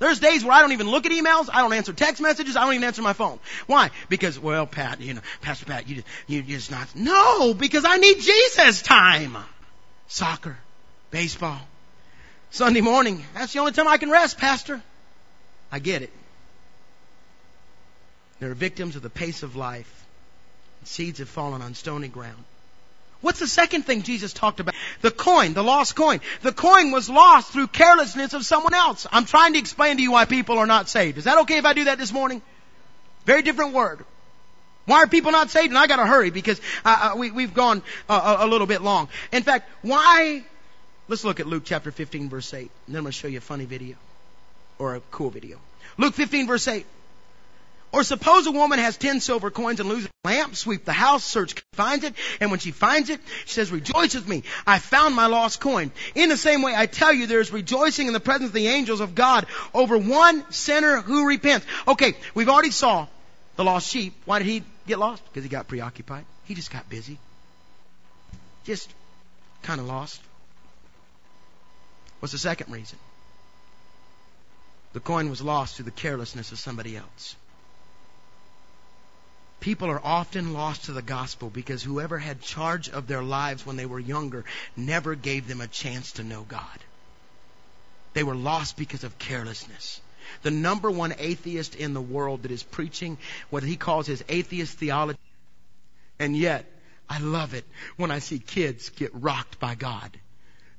Speaker 2: There's days where I don't even look at emails. I don't answer text messages. I don't even answer my phone. Why? Because, well, Pat, you know, Pastor Pat, you, just you just not. No, because I need Jesus time. Soccer, baseball, Sunday morning. That's the only time I can rest, Pastor. I get it. They're victims of the pace of life. Seeds have fallen on stony ground. What's the second thing Jesus talked about? The coin, the lost coin. The coin was lost through carelessness of someone else. I'm trying to explain to you why people are not saved. Is that okay if I do that this morning? Very different word. Why are people not saved? And I gotta hurry because uh, uh, we, we've gone uh, a little bit long. In fact, why? Let's look at Luke chapter 15 verse 8. And then I'm gonna show you a funny video. Or a cool video. Luke 15 verse 8. Or suppose a woman has ten silver coins and loses a lamp, sweep the house, search, finds it, and when she finds it, she says, rejoice with me, I found my lost coin. In the same way, I tell you, there is rejoicing in the presence of the angels of God over one sinner who repents. Okay, we've already saw the lost sheep. Why did he get lost? Because he got preoccupied. He just got busy. Just kind of lost. What's the second reason? The coin was lost through the carelessness of somebody else. People are often lost to the gospel because whoever had charge of their lives when they were younger never gave them a chance to know God. They were lost because of carelessness. The number one atheist in the world that is preaching what he calls his atheist theology. And yet, I love it when I see kids get rocked by God.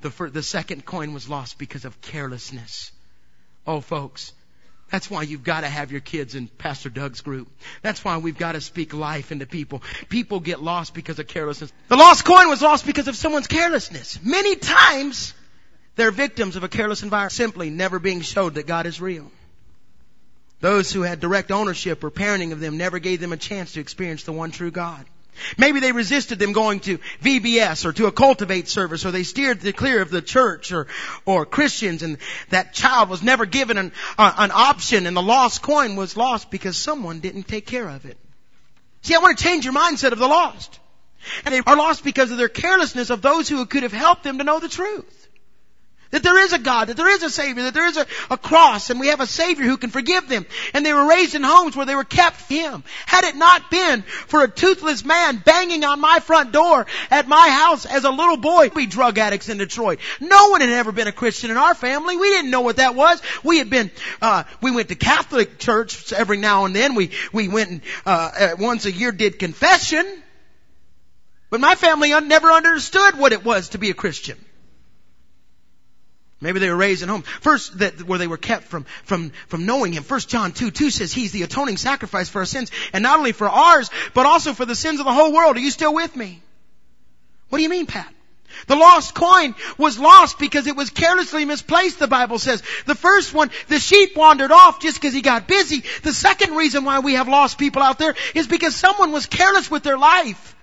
Speaker 2: The, first, the second coin was lost because of carelessness. Oh, folks, that's why you've got to have your kids in Pastor Doug's group. That's why we've got to speak life into people. People get lost because of carelessness. The lost coin was lost because of someone's carelessness. Many times, they're victims of a careless environment, simply never being showed that God is real. Those who had direct ownership or parenting of them never gave them a chance to experience the one true God. Maybe they resisted them going to VBS or to a cultivate service or they steered clear of the church or, or Christians and that child was never given an, uh, an option and the lost coin was lost because someone didn't take care of it. See, I want to change your mindset of the lost. And they are lost because of their carelessness of those who could have helped them to know the truth. That there is a God, that there is a Savior, that there is a, a, cross, and we have a Savior who can forgive them. And they were raised in homes where they were kept Him. Had it not been for a toothless man banging on my front door at my house as a little boy, we drug addicts in Detroit. No one had ever been a Christian in our family. We didn't know what that was. We had been, uh, we went to Catholic church every now and then. We, we went and, uh, once a year did confession. But my family never understood what it was to be a Christian. Maybe they were raised in home. First, that, where they were kept from, from, from knowing Him. First John 2, 2 says He's the atoning sacrifice for our sins. And not only for ours, but also for the sins of the whole world. Are you still with me? What do you mean, Pat? The lost coin was lost because it was carelessly misplaced, the Bible says. The first one, the sheep wandered off just because he got busy. The second reason why we have lost people out there is because someone was careless with their life.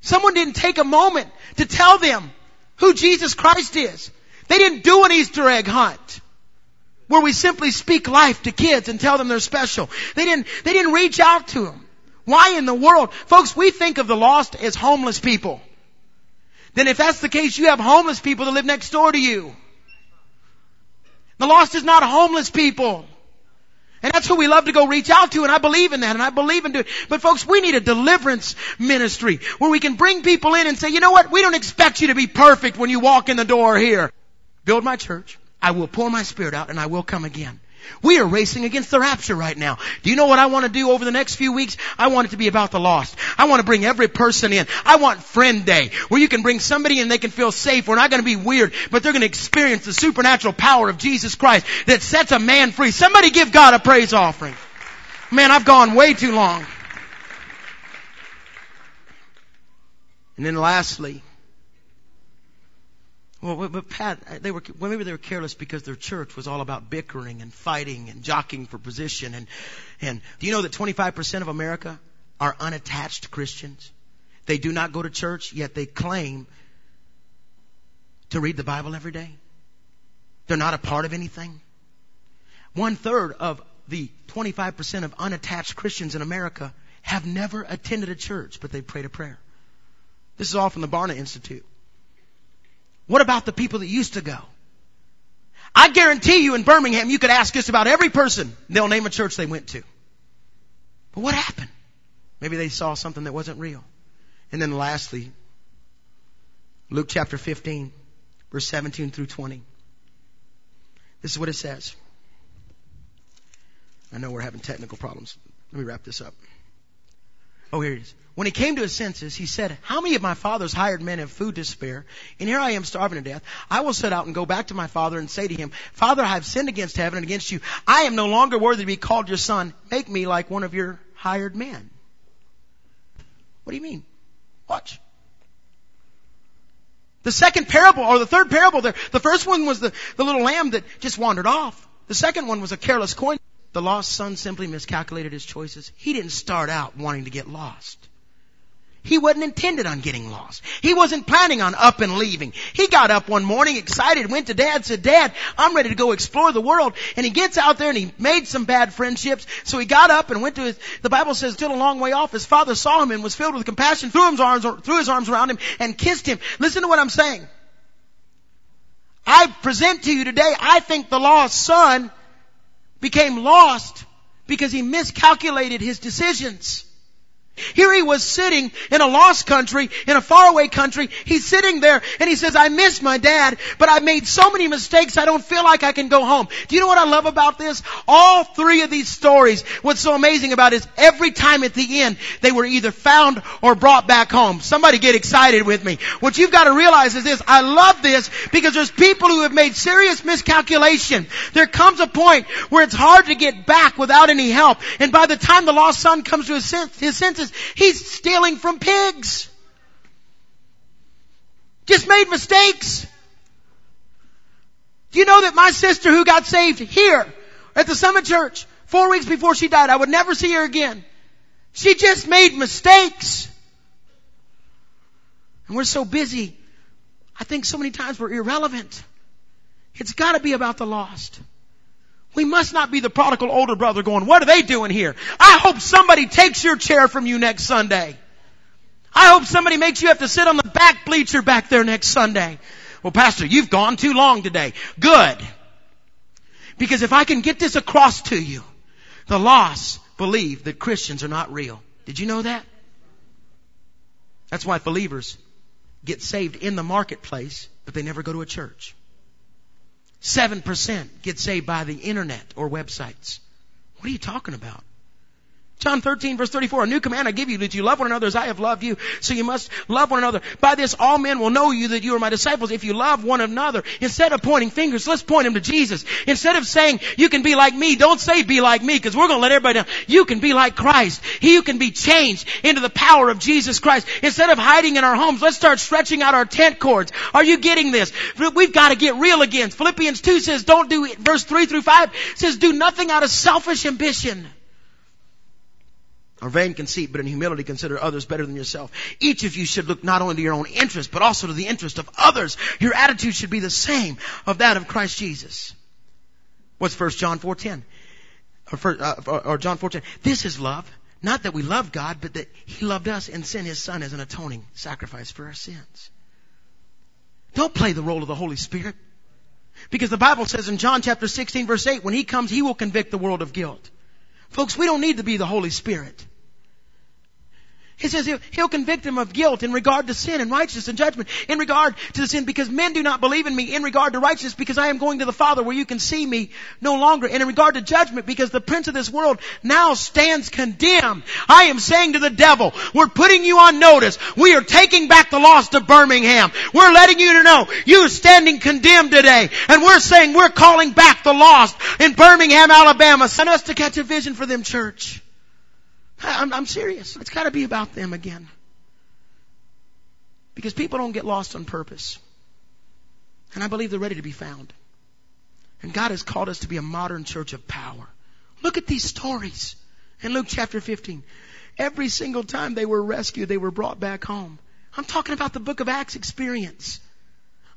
Speaker 2: Someone didn't take a moment to tell them who Jesus Christ is. They didn't do an Easter egg hunt where we simply speak life to kids and tell them they're special. They didn't, they didn't reach out to them. Why in the world? Folks, we think of the lost as homeless people. Then if that's the case, you have homeless people that live next door to you. The lost is not homeless people. And that's who we love to go reach out to, and I believe in that, and I believe in doing. It. But folks, we need a deliverance ministry where we can bring people in and say, you know what? We don't expect you to be perfect when you walk in the door here build my church. I will pour my spirit out and I will come again. We are racing against the rapture right now. Do you know what I want to do over the next few weeks? I want it to be about the lost. I want to bring every person in. I want friend day where you can bring somebody and they can feel safe. We're not going to be weird, but they're going to experience the supernatural power of Jesus Christ that sets a man free. Somebody give God a praise offering. Man, I've gone way too long. And then lastly, well, but Pat, uh, they were well, maybe they were careless because their church was all about bickering and fighting and jockeying for position. And and do you know that 25% of America are unattached Christians? They do not go to church, yet they claim to read the Bible every day. They're not a part of anything. One third of the 25% of unattached Christians in America have never attended a church, but they prayed a prayer. This is all from the Barna Institute. What about the people that used to go? I guarantee you in Birmingham, you could ask just about every person, they'll name a church they went to. But what happened? Maybe they saw something that wasn't real. And then lastly, Luke chapter 15, verse 17 through 20. This is what it says. I know we're having technical problems. Let me wrap this up. Oh, here it is. When he came to his senses, he said, How many of my father's hired men have food to spare? And here I am starving to death. I will set out and go back to my father and say to him, Father, I have sinned against heaven and against you. I am no longer worthy to be called your son. Make me like one of your hired men. What do you mean? Watch. The second parable, or the third parable there, the first one was the, the little lamb that just wandered off. The second one was a careless coin. The lost son simply miscalculated his choices. He didn't start out wanting to get lost. He wasn't intended on getting lost. He wasn't planning on up and leaving. He got up one morning excited, went to dad, said, Dad, I'm ready to go explore the world. And he gets out there and he made some bad friendships. So he got up and went to his, the Bible says, still a long way off. His father saw him and was filled with compassion, threw his arms, threw his arms around him and kissed him. Listen to what I'm saying. I present to you today, I think the lost son became lost because he miscalculated his decisions. Here he was sitting in a lost country, in a faraway country. He's sitting there and he says, I miss my dad, but I made so many mistakes I don't feel like I can go home. Do you know what I love about this? All three of these stories, what's so amazing about it is every time at the end, they were either found or brought back home. Somebody get excited with me. What you've got to realize is this, I love this because there's people who have made serious miscalculation. There comes a point where it's hard to get back without any help. And by the time the lost son comes to his, senses, He's stealing from pigs. Just made mistakes. Do you know that my sister who got saved here at the Summit Church four weeks before she died, I would never see her again. She just made mistakes. And we're so busy. I think so many times we're irrelevant. It's gotta be about the lost. We must not be the prodigal older brother going, what are they doing here? I hope somebody takes your chair from you next Sunday. I hope somebody makes you have to sit on the back bleacher back there next Sunday. Well, pastor, you've gone too long today. Good. Because if I can get this across to you, the lost believe that Christians are not real. Did you know that? That's why believers get saved in the marketplace, but they never go to a church. 7% get saved by the internet or websites. What are you talking about? John 13 verse 34, a new command I give you that you love one another as I have loved you. So you must love one another. By this all men will know you that you are my disciples if you love one another. Instead of pointing fingers, let's point them to Jesus. Instead of saying you can be like me, don't say be like me because we're going to let everybody know. You can be like Christ. Who can be changed into the power of Jesus Christ. Instead of hiding in our homes, let's start stretching out our tent cords. Are you getting this? We've got to get real again. Philippians 2 says don't do it. Verse 3 through 5 says do nothing out of selfish ambition or vain conceit, but in humility consider others better than yourself. Each of you should look not only to your own interest, but also to the interest of others. Your attitude should be the same of that of Christ Jesus. What's First John 4.10? Or, uh, or, or John 4.10. This is love. Not that we love God, but that He loved us and sent His Son as an atoning sacrifice for our sins. Don't play the role of the Holy Spirit. Because the Bible says in John chapter 16 verse 8, when He comes, He will convict the world of guilt. Folks, we don't need to be the Holy Spirit. He says he'll, convict them of guilt in regard to sin and righteousness and judgment. In regard to the sin because men do not believe in me. In regard to righteousness because I am going to the Father where you can see me no longer. And in regard to judgment because the prince of this world now stands condemned. I am saying to the devil, we're putting you on notice. We are taking back the lost of Birmingham. We're letting you know you are standing condemned today. And we're saying we're calling back the lost in Birmingham, Alabama. Send us to catch a vision for them, church. I'm, I'm serious. It's got to be about them again. Because people don't get lost on purpose. And I believe they're ready to be found. And God has called us to be a modern church of power. Look at these stories in Luke chapter 15. Every single time they were rescued, they were brought back home. I'm talking about the book of Acts experience.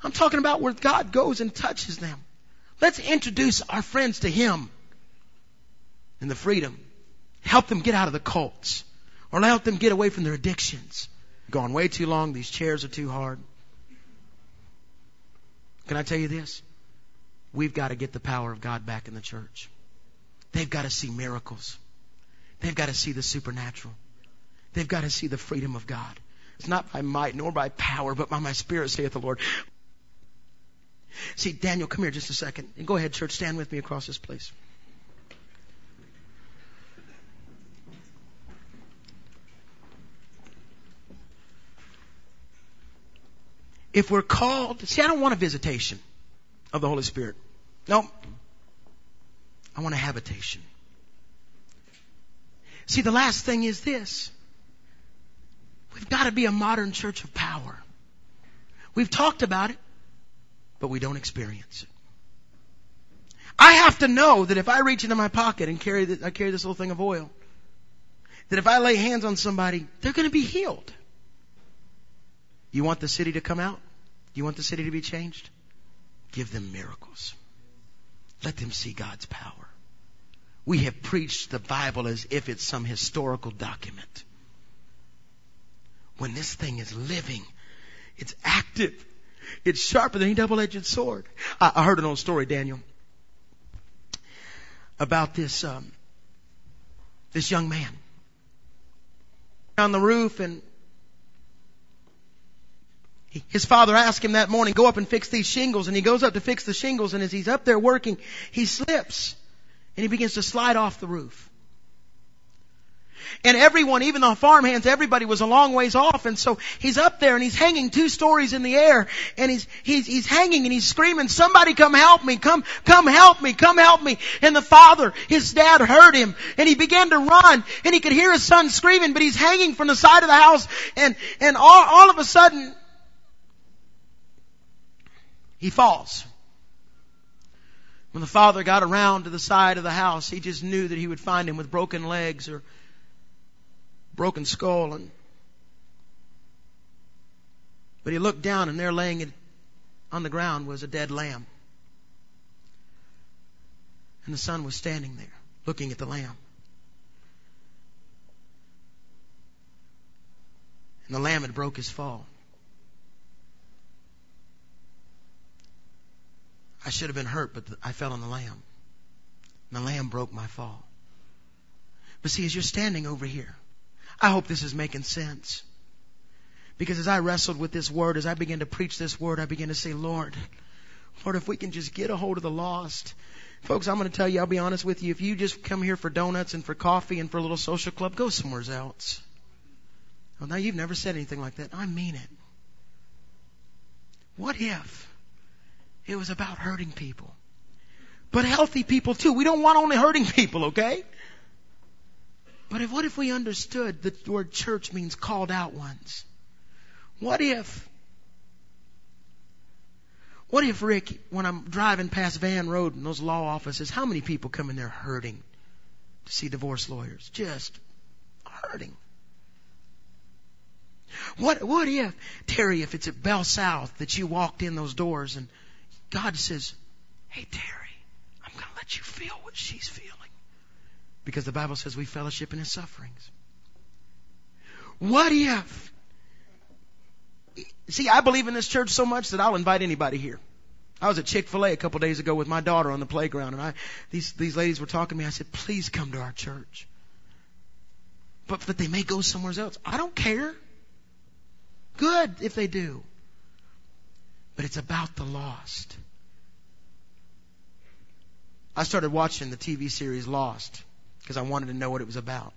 Speaker 2: I'm talking about where God goes and touches them. Let's introduce our friends to Him. and the freedom. Help them get out of the cults or help them get away from their addictions. Gone way too long. These chairs are too hard. Can I tell you this? We've got to get the power of God back in the church. They've got to see miracles. They've got to see the supernatural. They've got to see the freedom of God. It's not by might nor by power, but by my spirit, saith the Lord. See, Daniel, come here just a second. And go ahead, church, stand with me across this place. If we're called, see, I don't want a visitation of the Holy Spirit. No. I want a habitation. See, the last thing is this. We've got to be a modern church of power. We've talked about it, but we don't experience it. I have to know that if I reach into my pocket and carry this, I carry this little thing of oil, that if I lay hands on somebody, they're going to be healed. You want the city to come out? You want the city to be changed? Give them miracles. Let them see God's power. We have preached the Bible as if it's some historical document. When this thing is living, it's active, it's sharper than any double-edged sword. I, I heard an old story, Daniel, about this um, this young man on the roof and his father asked him that morning, go up and fix these shingles. And he goes up to fix the shingles. And as he's up there working, he slips and he begins to slide off the roof. And everyone, even the farmhands, everybody was a long ways off. And so he's up there and he's hanging two stories in the air and he's, he's, he's hanging and he's screaming, somebody come help me, come, come help me, come help me. And the father, his dad heard him and he began to run and he could hear his son screaming, but he's hanging from the side of the house and, and all, all of a sudden, he falls. When the father got around to the side of the house, he just knew that he would find him with broken legs or broken skull and but he looked down and there laying it on the ground was a dead lamb. And the son was standing there looking at the lamb. And the lamb had broke his fall. I should have been hurt, but I fell on the lamb. The lamb broke my fall. But see, as you're standing over here, I hope this is making sense. Because as I wrestled with this word, as I began to preach this word, I began to say, Lord, Lord, if we can just get a hold of the lost. Folks, I'm going to tell you, I'll be honest with you, if you just come here for donuts and for coffee and for a little social club, go somewhere else. Well, now you've never said anything like that. I mean it. What if it was about hurting people. But healthy people too. We don't want only hurting people, okay? But if, what if we understood that the word church means called out ones? What if, what if Rick, when I'm driving past Van Road and those law offices, how many people come in there hurting to see divorce lawyers? Just hurting. What, what if, Terry, if it's at Bell South that you walked in those doors and God says, Hey, Terry, I'm going to let you feel what she's feeling. Because the Bible says we fellowship in his sufferings. What if? See, I believe in this church so much that I'll invite anybody here. I was at Chick-fil-A a couple days ago with my daughter on the playground and I, these, these ladies were talking to me. I said, please come to our church. But, but they may go somewhere else. I don't care. Good if they do. But it's about the lost. I started watching the TV series Lost because I wanted to know what it was about.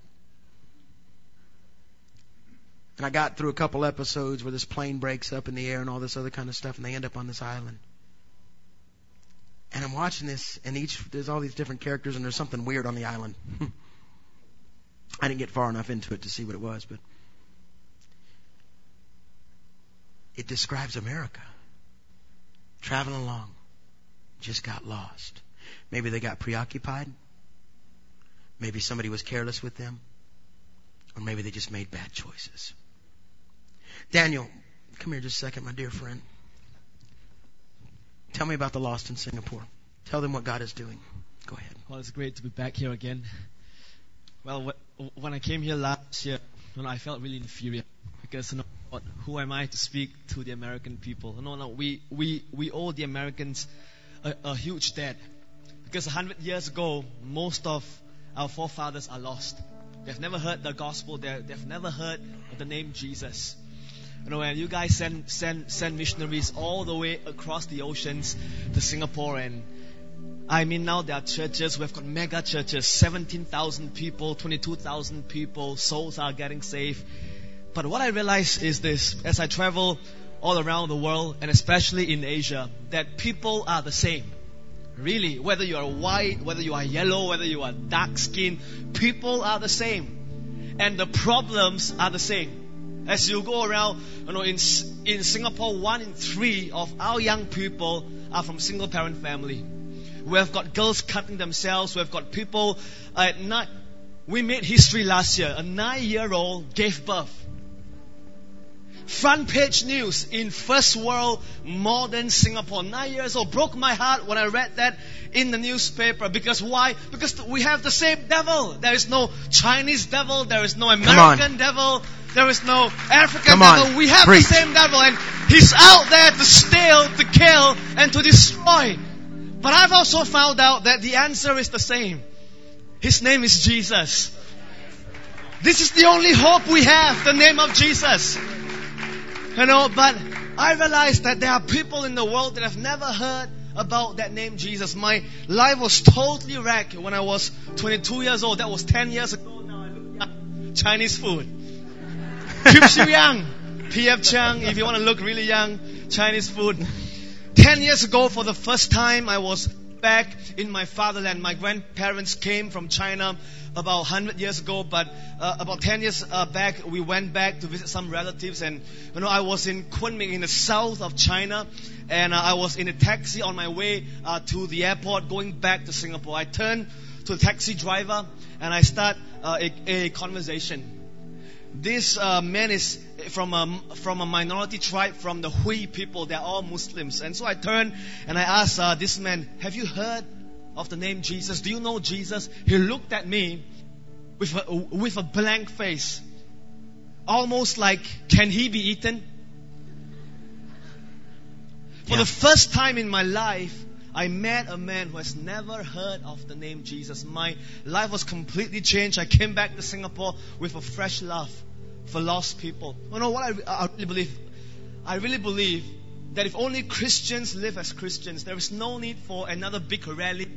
Speaker 2: And I got through a couple episodes where this plane breaks up in the air and all this other kind of stuff, and they end up on this island. And I'm watching this, and each there's all these different characters, and there's something weird on the island. I didn't get far enough into it to see what it was, but it describes America traveling along, just got lost. Maybe they got preoccupied. Maybe somebody was careless with them. Or maybe they just made bad choices. Daniel, come here just a second, my dear friend. Tell me about the lost in Singapore. Tell them what God is doing. Go ahead.
Speaker 5: Well, it's great to be back here again. Well, when I came here last year, know, I felt really inferior because you know, what, who am I to speak to the American people? No, no, we we we owe the Americans a, a huge debt because a hundred years ago, most of our forefathers are lost. They've never heard the gospel. They're, they've never heard the name Jesus. You know, and you guys send send send missionaries all the way across the oceans to Singapore and I mean, now there are churches. We've got mega churches, 17,000 people, 22,000 people. Souls are getting saved. But what I realize is this as I travel all around the world, and especially in Asia, that people are the same. Really, whether you are white, whether you are yellow, whether you are dark skinned, people are the same. And the problems are the same. As you go around, you know, in, in Singapore, one in three of our young people are from single parent family. We've got girls cutting themselves. We've got people uh, at night. We made history last year. A nine year old gave birth. Front page news in first world modern Singapore. Nine years old. Broke my heart when I read that in the newspaper. Because why? Because we have the same devil. There is no Chinese devil. There is no American devil. There is no African
Speaker 2: Come
Speaker 5: devil.
Speaker 2: On.
Speaker 5: We have
Speaker 2: Preach.
Speaker 5: the same devil. And he's out there to steal, to kill, and to destroy. But I've also found out that the answer is the same. His name is Jesus. This is the only hope we have, the name of Jesus. You know, but I realized that there are people in the world that have never heard about that name Jesus. My life was totally wrecked when I was 22 years old. That was 10 years ago now. I look young. Chinese food. You young. PF Chang, if you want to look really young, Chinese food. Ten years ago, for the first time, I was back in my fatherland. My grandparents came from China about 100 years ago, but uh, about 10 years uh, back, we went back to visit some relatives. And, you know, I was in Kunming in the south of China, and uh, I was in a taxi on my way uh, to the airport going back to Singapore. I turned to the taxi driver and I start uh, a, a conversation this uh, man is from a, from a minority tribe from the Hui people. They're all Muslims. And so I turned and I uh, this man, Have you heard of the name Jesus? Do you know Jesus? He looked at me with a, with a blank face. Almost like, Can he be eaten? For
Speaker 2: Yeah.
Speaker 5: the first time in my life, I met a man who has never heard of the name Jesus. My life was completely changed. I came back to Singapore with a fresh love for lost people. You know what I, I really believe? I really believe that if only Christians live as Christians, there is no need for another big rally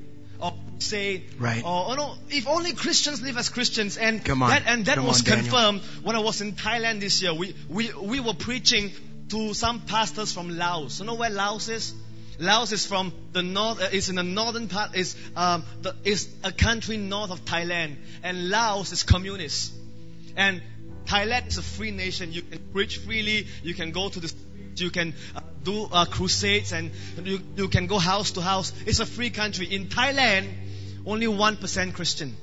Speaker 5: or say,
Speaker 2: Right.
Speaker 5: or you know, if only Christians live as Christians, and
Speaker 2: Come on.
Speaker 5: that and that
Speaker 2: Come
Speaker 5: was
Speaker 2: on, Daniel.
Speaker 5: confirmed when I was in Thailand this year. We we we were preaching to some pastors from Laos. You know where Laos is? Laos is from the north. Uh, is in the northern part. Is um the, is a country north of Thailand, and Laos is communist. And Thailand is a free nation. You can preach freely. You can go to the you can uh, do uh, crusades and you, you can go house to house. It's a free country. In Thailand, only 1% Christian.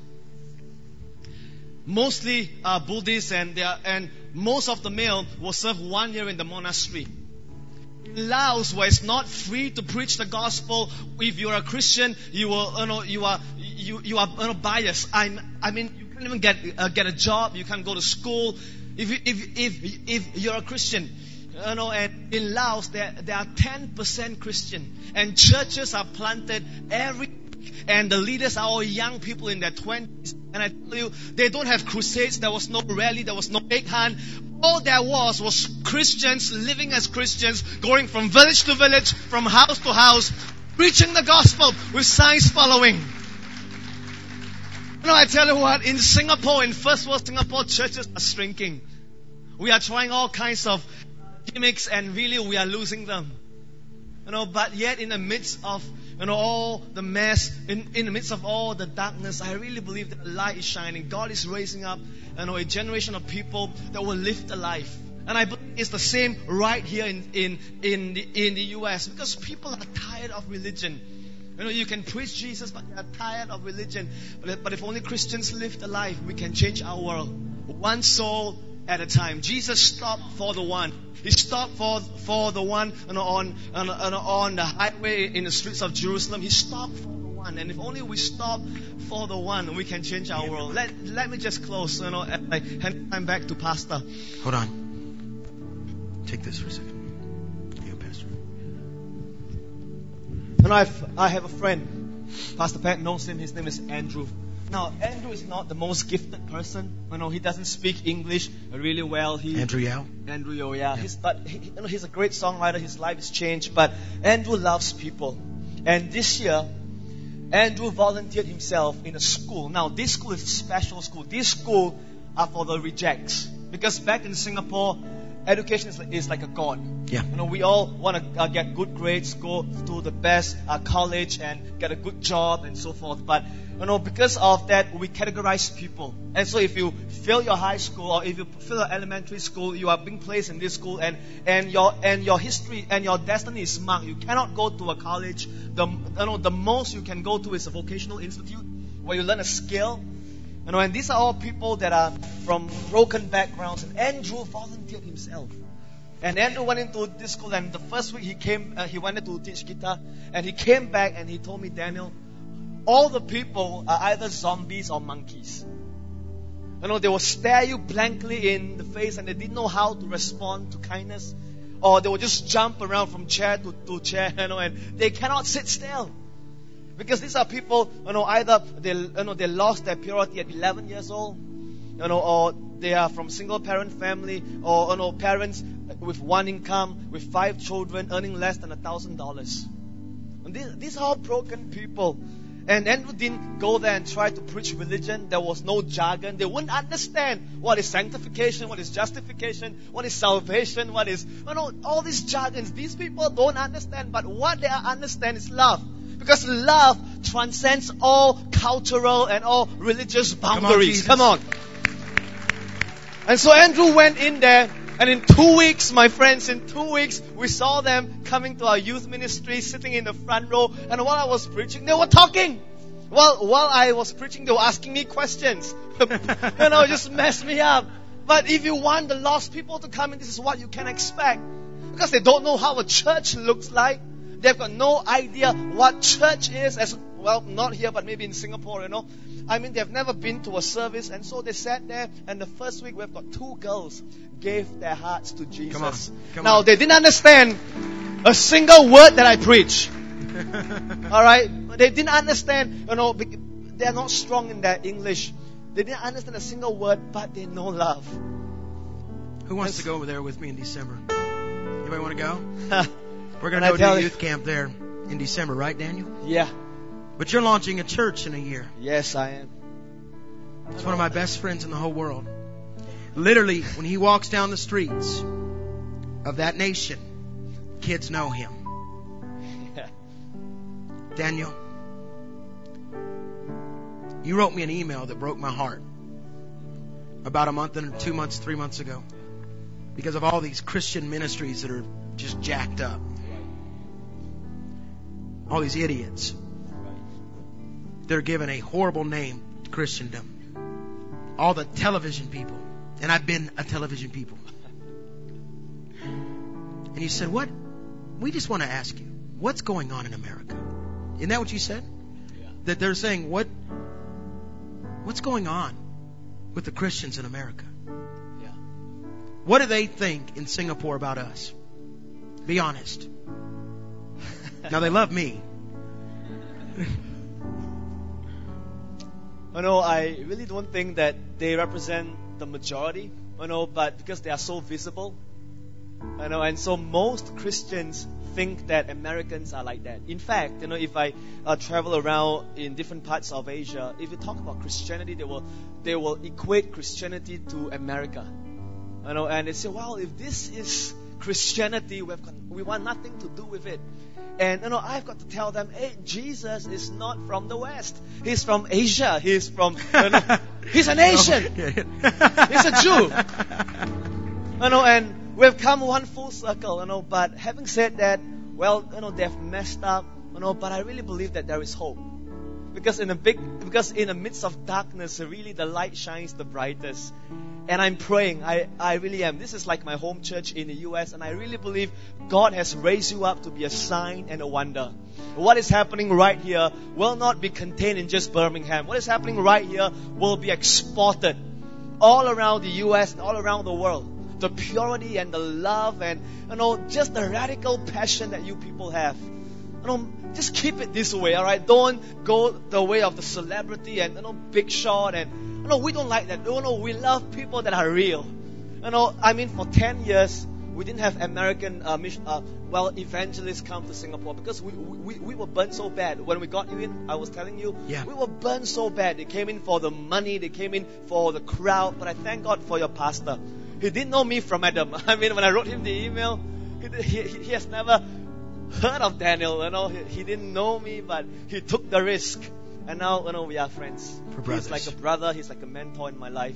Speaker 5: Mostly uh, Buddhist and, they are, and most of the male will serve one year in the monastery. In Laos, where it's not free to preach the gospel, if you're a Christian, you will, you know, you are, you, you are, you know, biased. I'm, I mean, you can't even get, uh, get a job. You can't go to school. If, if, if, if you're a Christian, you know, and in Laos, there, there are 10% Christian. And churches are planted every. And the leaders are all young people in their 20s. And I tell you, they don't have crusades. There was no rally. There was no big hand. All there was was Christians living as Christians, going from village to village, from house to house, preaching the gospel with signs following. You know, I tell you what, in Singapore, in first world Singapore, churches are shrinking. We are trying all kinds of gimmicks and really we are losing them. You know, but yet in the midst of you know all the mess, in, in the midst of all the darkness, I really believe that the light is shining. God is raising up you know a generation of people that will live the life. And I believe it's the same right here in, in, in, the, in the US because people are tired of religion. You know, you can preach Jesus, but they are tired of religion. But, but if only Christians live the life, we can change our world. One soul at a time. Jesus stopped for the one. He stopped for, for the one on, on, on, on the highway in the streets of Jerusalem. He stopped for the one. And if only we stop for the one, we can change our world. Let, let me just close, you know, and I hand time back to Pastor.
Speaker 2: Hold on. Take this for a second. You, Pastor.
Speaker 5: Know, I've, I have a friend. Pastor Pat knows him. His name is Andrew. Now, Andrew is not the most gifted person. You know, he doesn't speak English really well. He,
Speaker 2: Andrew Yao.
Speaker 5: Andrew Yo, yeah. He's, but he, you know, he's a great songwriter. His life has changed. But Andrew loves people. And this year, Andrew volunteered himself in a school. Now, this school is a special school. This school are for the rejects. Because back in Singapore, education is like, is like a god.
Speaker 2: Yeah.
Speaker 5: You know, we all want to uh, get good grades, go to the best uh, college, and get a good job, and so forth. But you know, because of that, we categorize people. And so, if you fail your high school or if you fail your elementary school, you are being placed in this school, and and your and your history and your destiny is marked. You cannot go to a college. The you know the most you can go to is a vocational institute where you learn a skill. You know, and these are all people that are from broken backgrounds. And Andrew volunteered himself. And Andrew went into this school, and the first week he came, uh, he wanted to teach guitar, and he came back and he told me, Daniel, all the people are either zombies or monkeys. You know, they will stare you blankly in the face, and they didn't know how to respond to kindness, or they will just jump around from chair to, to chair, you know, and they cannot sit still. Because these are people, you know, either they, you know, they lost their purity at 11 years old, you know, or they are from single parent family, or you know, parents with one income, with five children, earning less than a thousand dollars. These, these are all broken people. And Andrew didn't go there and try to preach religion. There was no jargon. They wouldn't understand what is sanctification, what is justification, what is salvation, what is, you know, all these jargons. These people don't understand, but what they understand is love. Because love transcends all cultural and all religious boundaries. Come on. And so Andrew went in there, and in two weeks, my friends, in two weeks, we saw them coming to our youth ministry, sitting in the front row, and while I was preaching, they were talking. While, while I was preaching, they were asking me questions. you know, just messed me up. But if you want the lost people to come in, this is what you can expect. Because they don't know how a church looks like. They've got no idea what church is as well, not here, but maybe in Singapore, you know. I mean, they've never been to a service, and so they sat there, and the first week we've got two girls gave their hearts to Jesus.
Speaker 2: Come on, come
Speaker 5: now,
Speaker 2: on.
Speaker 5: they didn't understand a single word that I preach. All right? They didn't understand, you know, they're not strong in their English. They didn't understand a single word, but they know love.
Speaker 2: Who wants to go over there with me in December? Anybody want to go? We're going to go to
Speaker 5: you-
Speaker 2: youth camp there in December, right, Daniel?
Speaker 5: yeah.
Speaker 2: But you're launching a church in a year.
Speaker 5: Yes, I am.
Speaker 2: It's one of my best friends in the whole world. Literally, when he walks down the streets of that nation, kids know him.
Speaker 5: Yeah.
Speaker 2: Daniel, you wrote me an email that broke my heart about a month and two months, three months ago because of all these Christian ministries that are just jacked up. All these idiots. They're given a horrible name to Christendom. All the television people. And I've been a television people. And you said, What? We just want to ask you, what's going on in America? Isn't that what you said? That they're saying, What what's going on with the Christians in America?
Speaker 5: Yeah.
Speaker 2: What do they think in Singapore about us? Be honest. Now they love me.
Speaker 5: You know, I really don't think that they represent the majority, you know, but because they are so visible, you know, and so most Christians think that Americans are like that. In fact, you know, if I uh, travel around in different parts of Asia, if you talk about Christianity, they will they will equate Christianity to America, you know, and they say, "Well, if this is Christianity, got, we want nothing to do with it." And you know, I've got to tell them, hey, Jesus is not from the West. He's from Asia. He's from, you know, he's an Asian. He's a Jew. You know, and we've come one full circle, you know, but having said that, well, you know, they've messed up, you know, but I really believe that there is hope. Because in the big, because in the midst of darkness, really the light shines the brightest. And I'm praying, I, I really am. This is like my home church in the US, and I really believe God has raised you up to be a sign and a wonder. What is happening right here will not be contained in just Birmingham. What is happening right here will be exported all around the US and all around the world. The purity and the love and you know just the radical passion that you people have. You know, just keep it this way, alright? Don't go the way of the celebrity and you know big shot and you know we don't like that. No, no, we love people that are real. You know, I mean for ten years we didn't have American uh, mission, uh, well evangelists come to Singapore because we, we, we were burned so bad. When we got you in, I was telling you,
Speaker 2: Yeah.
Speaker 5: we were burned so bad. They came in for the money, they came in for the crowd. But I thank God for your pastor. He didn't know me from Adam. I mean, when I wrote him the email, he, he, he has never heard of Daniel. You know, he, he didn't know me, but he took the risk. And now, you know, we are friends. He's like a brother. He's like a mentor in my life.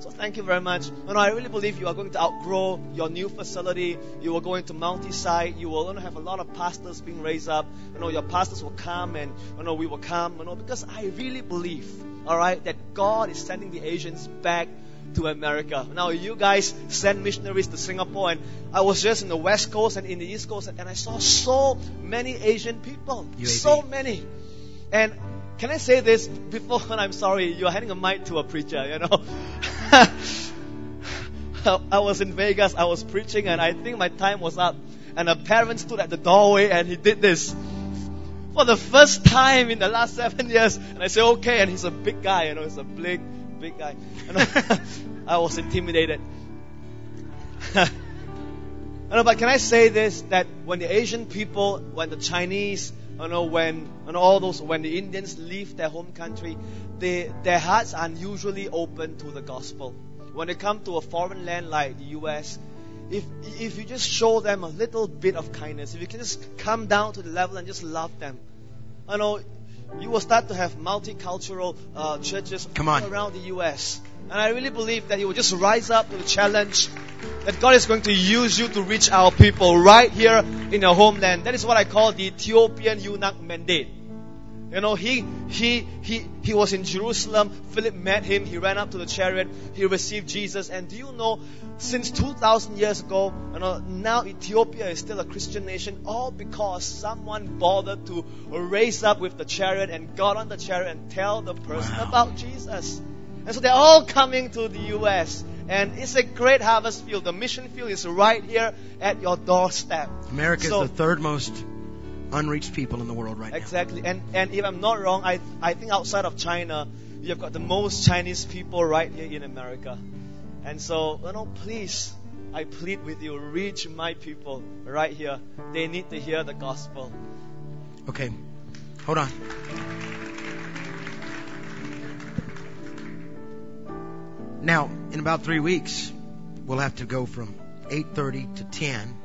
Speaker 5: So thank you very much. You know, I really believe you are going to outgrow your new facility. You are going to multi-site. You will you know, have a lot of pastors being raised up. You know, your pastors will come and you know we will come. You know, because I really believe, all right, that God is sending the Asians back to America. Now you guys send missionaries to Singapore, and I was just in the West Coast and in the East Coast, and I saw so many Asian people,
Speaker 2: UAB.
Speaker 5: so many. And can I say this before? And I'm sorry, you're handing a mic to a preacher, you know. I was in Vegas, I was preaching, and I think my time was up. And a parent stood at the doorway and he did this. For the first time in the last seven years. And I said, okay. And he's a big guy, you know, he's a big, big guy. I was intimidated. I know, but can I say this? That when the Asian people, when the Chinese, you know, when and all those, when the Indians leave their home country, they, their hearts are usually open to the gospel. When they come to a foreign land like the U.S., if if you just show them a little bit of kindness, if you can just come down to the level and just love them, you know, you will start to have multicultural uh, churches
Speaker 2: Come on.
Speaker 5: around the U.S. And I really believe that you will just rise up to the challenge that God is going to use you to reach our people right here in your homeland. That is what I call the Ethiopian eunuch mandate. You know, he he he he was in Jerusalem. Philip met him. He ran up to the chariot. He received Jesus. And do you know, since 2,000 years ago, you know, now Ethiopia is still a Christian nation, all because someone bothered to raise up with the chariot and got on the chariot and tell the person
Speaker 2: Wow.
Speaker 5: about Jesus. And so they're all coming to the U.S. And it's a great harvest field. The mission field is right here at your doorstep.
Speaker 2: America is
Speaker 5: So-
Speaker 2: the third most unreached people in the world right now.
Speaker 5: Exactly. And and if I'm not wrong, I I think outside of China, you've got the most Chinese people right here in America. And so, you know, please, I plead with you, reach my people right here. They need to hear the gospel.
Speaker 2: Okay, hold on. Now, in about three weeks, we'll have to go from 8:30 to 10,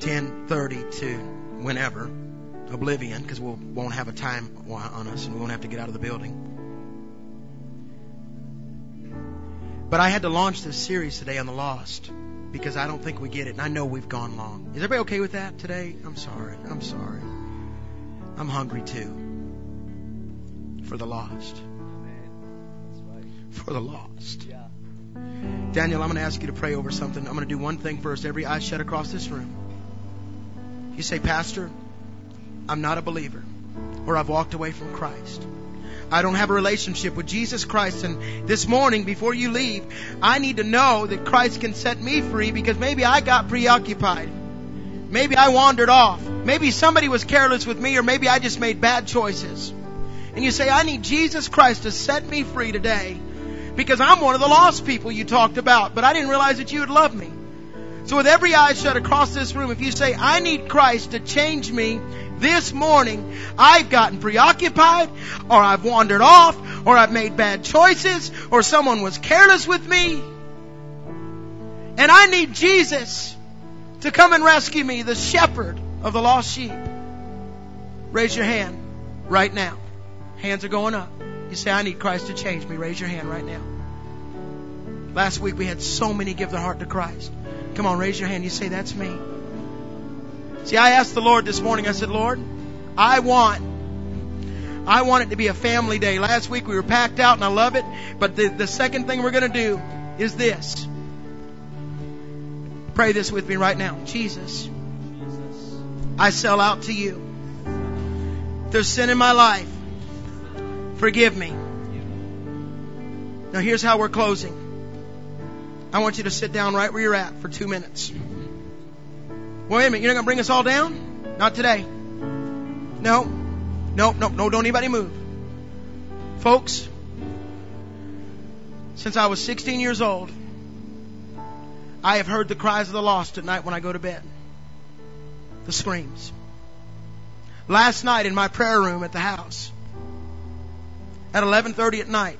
Speaker 2: 10:30 to whenever, oblivion, because we won't have a time on us and we won't have to get out of the building. But I had to launch this series today on the lost because I don't think we get it, and I know we've gone long. Is everybody okay with that today? I'm sorry. I'm sorry. I'm hungry too. For the lost. For the lost. Daniel, I'm going to ask you to pray over something. I'm going to do one thing first. Every eye shut across this room. You say, Pastor, I'm not a believer, or I've walked away from Christ. I don't have a relationship with Jesus Christ. And this morning, before you leave, I need to know that Christ can set me free because maybe I got preoccupied. Maybe I wandered off. Maybe somebody was careless with me, or maybe I just made bad choices. And you say, I need Jesus Christ to set me free today because I'm one of the lost people you talked about, but I didn't realize that you would love me. So with every eye shut across this room, if you say, I need Christ to change me this morning, I've gotten preoccupied, or I've wandered off, or I've made bad choices, or someone was careless with me, and I need Jesus to come and rescue me, the shepherd of the lost sheep. Raise your hand right now. Hands are going up. You say, I need Christ to change me. Raise your hand right now. Last week we had so many give their heart to Christ. Come on, raise your hand. You say, That's me. See, I asked the Lord this morning, I said, Lord, I want I want it to be a family day. Last week we were packed out and I love it. But the, the second thing we're going to do is this. Pray this with me right now. Jesus, I sell out to you. There's sin in my life, forgive me. Now here's how we're closing. I want you to sit down right where you're at for two minutes. Wait a minute, you're not going to bring us all down? Not today. No. No, no, no, don't anybody move. Folks, since I was 16 years old, I have heard the cries of the lost at night when I go to bed. The screams. Last night in my prayer room at the house, at 11:30 at night,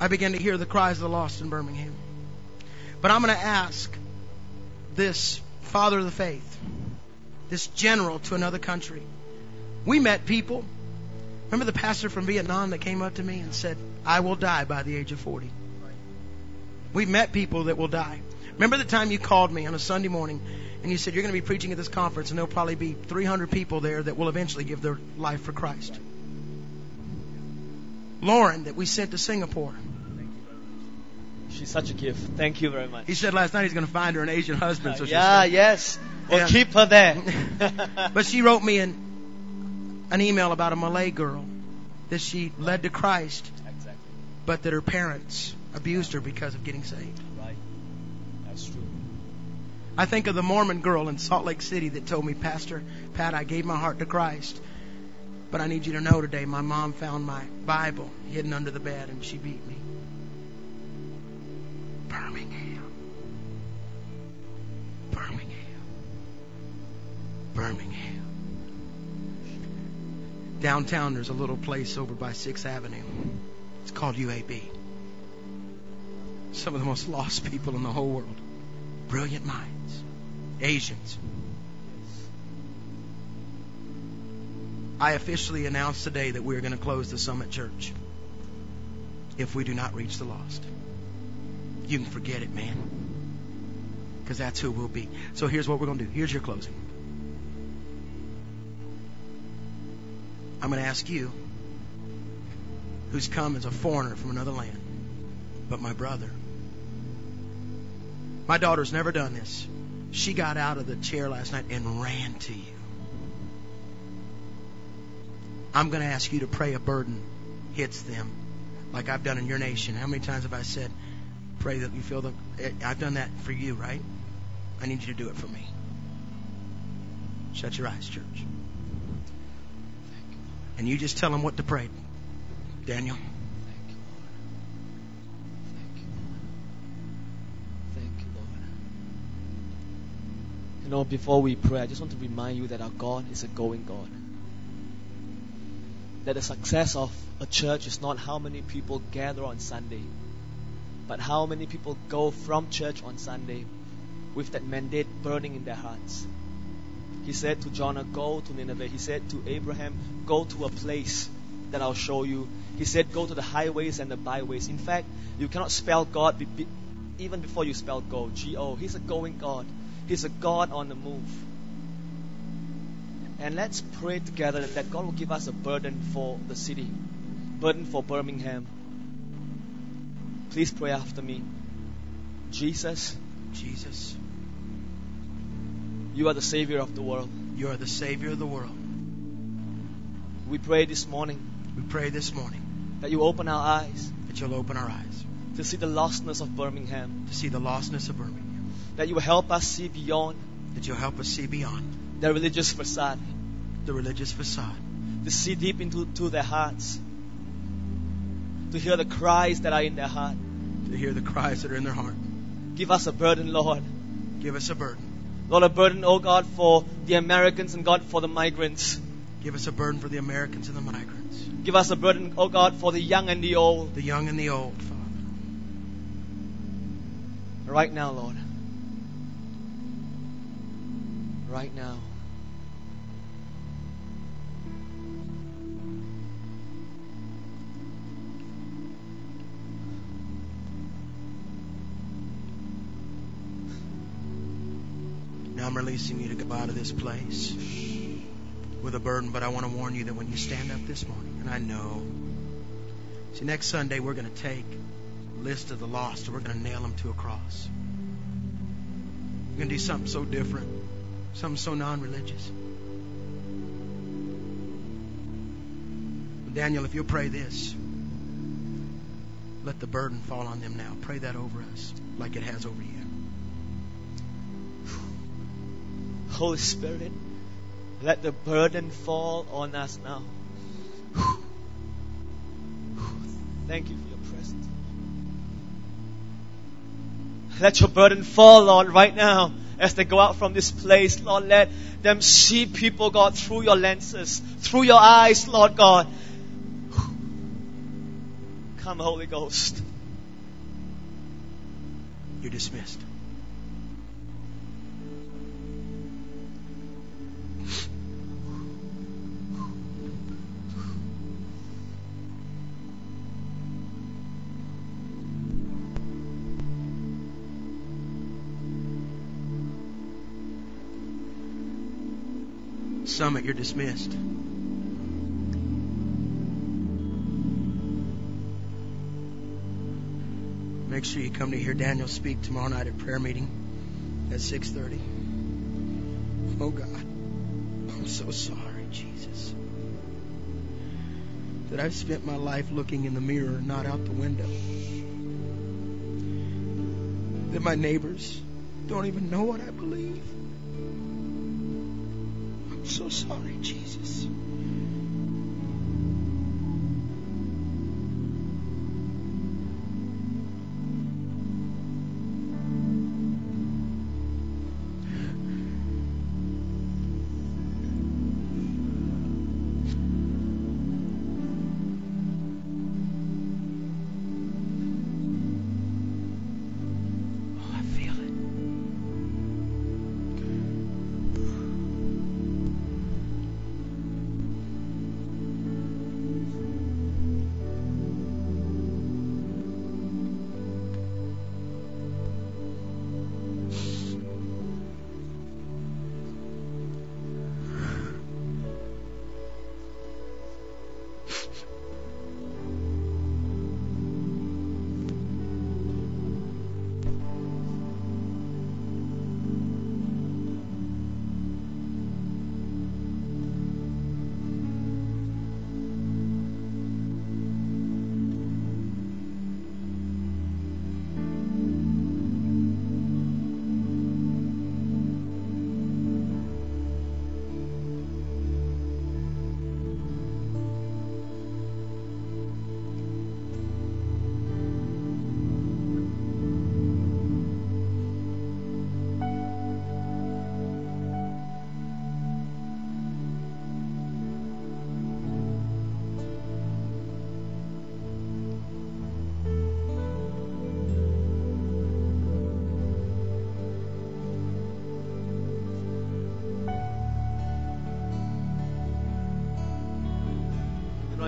Speaker 2: I began to hear the cries of the lost in Birmingham. But I'm going to ask this father of the faith, this general to another country. We met people. Remember the pastor from Vietnam that came up to me and said, I will die by the age of 40. We've met people that will die. Remember the time you called me on a Sunday morning and you said, You're going to be preaching at this conference and there'll probably be 300 people there that will eventually give their life for Christ. Lauren, that we sent to Singapore.
Speaker 5: She's such a gift. Thank you very much.
Speaker 2: He said last night he's going to find her an Asian husband. So
Speaker 5: yeah, yes. We'll
Speaker 2: Yeah.
Speaker 5: keep her there.
Speaker 2: but she wrote me an, an email about a Malay girl that she led to Christ,
Speaker 5: exactly.
Speaker 2: but that her parents abused her because of getting saved.
Speaker 5: Right. That's true.
Speaker 2: I think of the Mormon girl in Salt Lake City that told me, Pastor Pat, I gave my heart to Christ, but I need you to know today my mom found my Bible hidden under the bed and she beat me. Birmingham. Birmingham. Birmingham. Downtown, there's a little place over by 6th Avenue. It's called UAB. Some of the most lost people in the whole world. Brilliant minds. Asians. I officially announce today that we're going to close the Summit Church if we do not reach the lost. You can forget it, man. Because that's who we'll be. So here's what we're going to do. Here's your closing. I'm going to ask you, who's come as a foreigner from another land, but my brother. My daughter's never done this. She got out of the chair last night and ran to you. I'm going to ask you to pray a burden hits them like I've done in your nation. How many times have I said, pray that you feel the. Eh, I've done that for you, right? I need you to do it for me. Shut your eyes, church. And you just tell them what to pray. Daniel.
Speaker 5: Thank you, Lord. Thank you, Lord. Thank you, Lord. You know, before we pray, I just want to remind you that our God is a going God. That the success of a church is not how many people gather on Sunday, but how many people go from church on Sunday with that mandate burning in their hearts. He said to Jonah, Go to Nineveh. He said to Abraham, Go to a place that I'll show you. He said, Go to the highways and the byways. In fact, you cannot spell God be, be, even before you spell go. G O. He's a going God, He's a God on the move. And let's pray together that God will give us a burden for the city, burden for Birmingham. Please pray after me. Jesus,
Speaker 2: Jesus,
Speaker 5: you are the Savior of the world.
Speaker 2: you are the Savior of the world.
Speaker 5: We pray this morning
Speaker 2: We pray this morning
Speaker 5: that you open our eyes
Speaker 2: that you'll open our eyes
Speaker 5: to see the lostness of Birmingham,
Speaker 2: to see the lostness of Birmingham,
Speaker 5: that you will help us see beyond
Speaker 2: that you'll help us see beyond
Speaker 5: their religious facade,
Speaker 2: the religious facade,
Speaker 5: to see deep into to their hearts, to hear the cries that are in their heart.
Speaker 2: to hear the cries that are in their heart.
Speaker 5: Give us a burden, Lord.
Speaker 2: Give us a burden.
Speaker 5: Lord, a burden, oh God, for the Americans and God for the migrants.
Speaker 2: Give us a burden for the Americans and the migrants,
Speaker 5: Give us a burden, oh God, for the young and the old.
Speaker 2: the young and the old, Father.
Speaker 5: Right now, Lord. Right now.
Speaker 2: I'm releasing you to go out of this place. with a burden, but I want to warn you that when you stand up this morning, and I know, see, next Sunday we're going to take list of the lost and we're going to nail them to a cross. We're going to do something so different, something so non religious. Daniel, if you'll pray this, let the burden fall on them now. Pray that over us like it has over you.
Speaker 5: Holy Spirit, let the burden fall on us now. Thank you for your presence. Let your burden fall, Lord, right now as they go out from this place. Lord, let them see people, God, through your lenses, through your eyes, Lord God. Come, Holy Ghost.
Speaker 2: You're dismissed. Summit, you're dismissed. Make sure you come to hear Daniel speak tomorrow night at prayer meeting at 6:30. Oh God, I'm so sorry, Jesus, that I've spent my life looking in the mirror, not out the window. That my neighbors don't even know what I believe. So sorry, Jesus.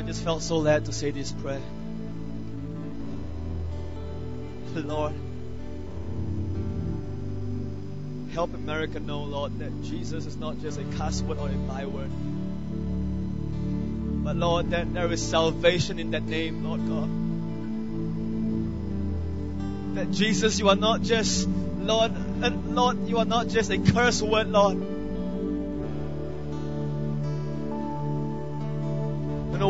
Speaker 5: Just felt so led to say this prayer. Lord, help America know, Lord, that Jesus is not just a cuss word or a byword. But Lord, that there is salvation in that name, Lord God. That Jesus, you are not just, Lord, Lord, you are not just a curse word, Lord.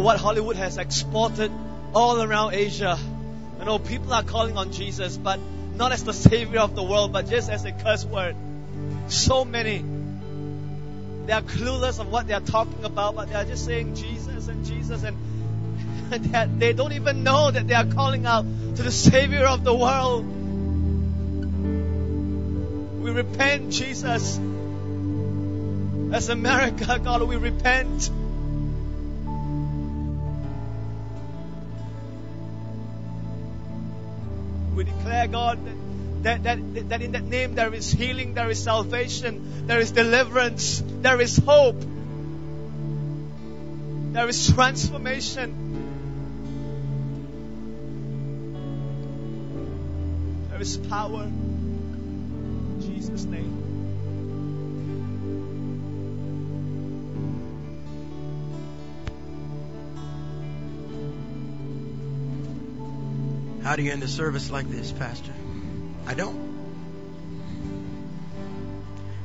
Speaker 5: What Hollywood has exported all around Asia. You know, people are calling on Jesus, but not as the Savior of the world, but just as a curse word. So many. They are clueless of what they are talking about, but they are just saying Jesus and Jesus, and that they don't even know that they are calling out to the Savior of the world. We repent, Jesus. As America, God, we repent. Declare, God, that, that, that in that name there is healing, there is salvation, there is deliverance, there is hope, there is transformation, there is power. In Jesus' name.
Speaker 2: How do you end a service like this, Pastor? I don't.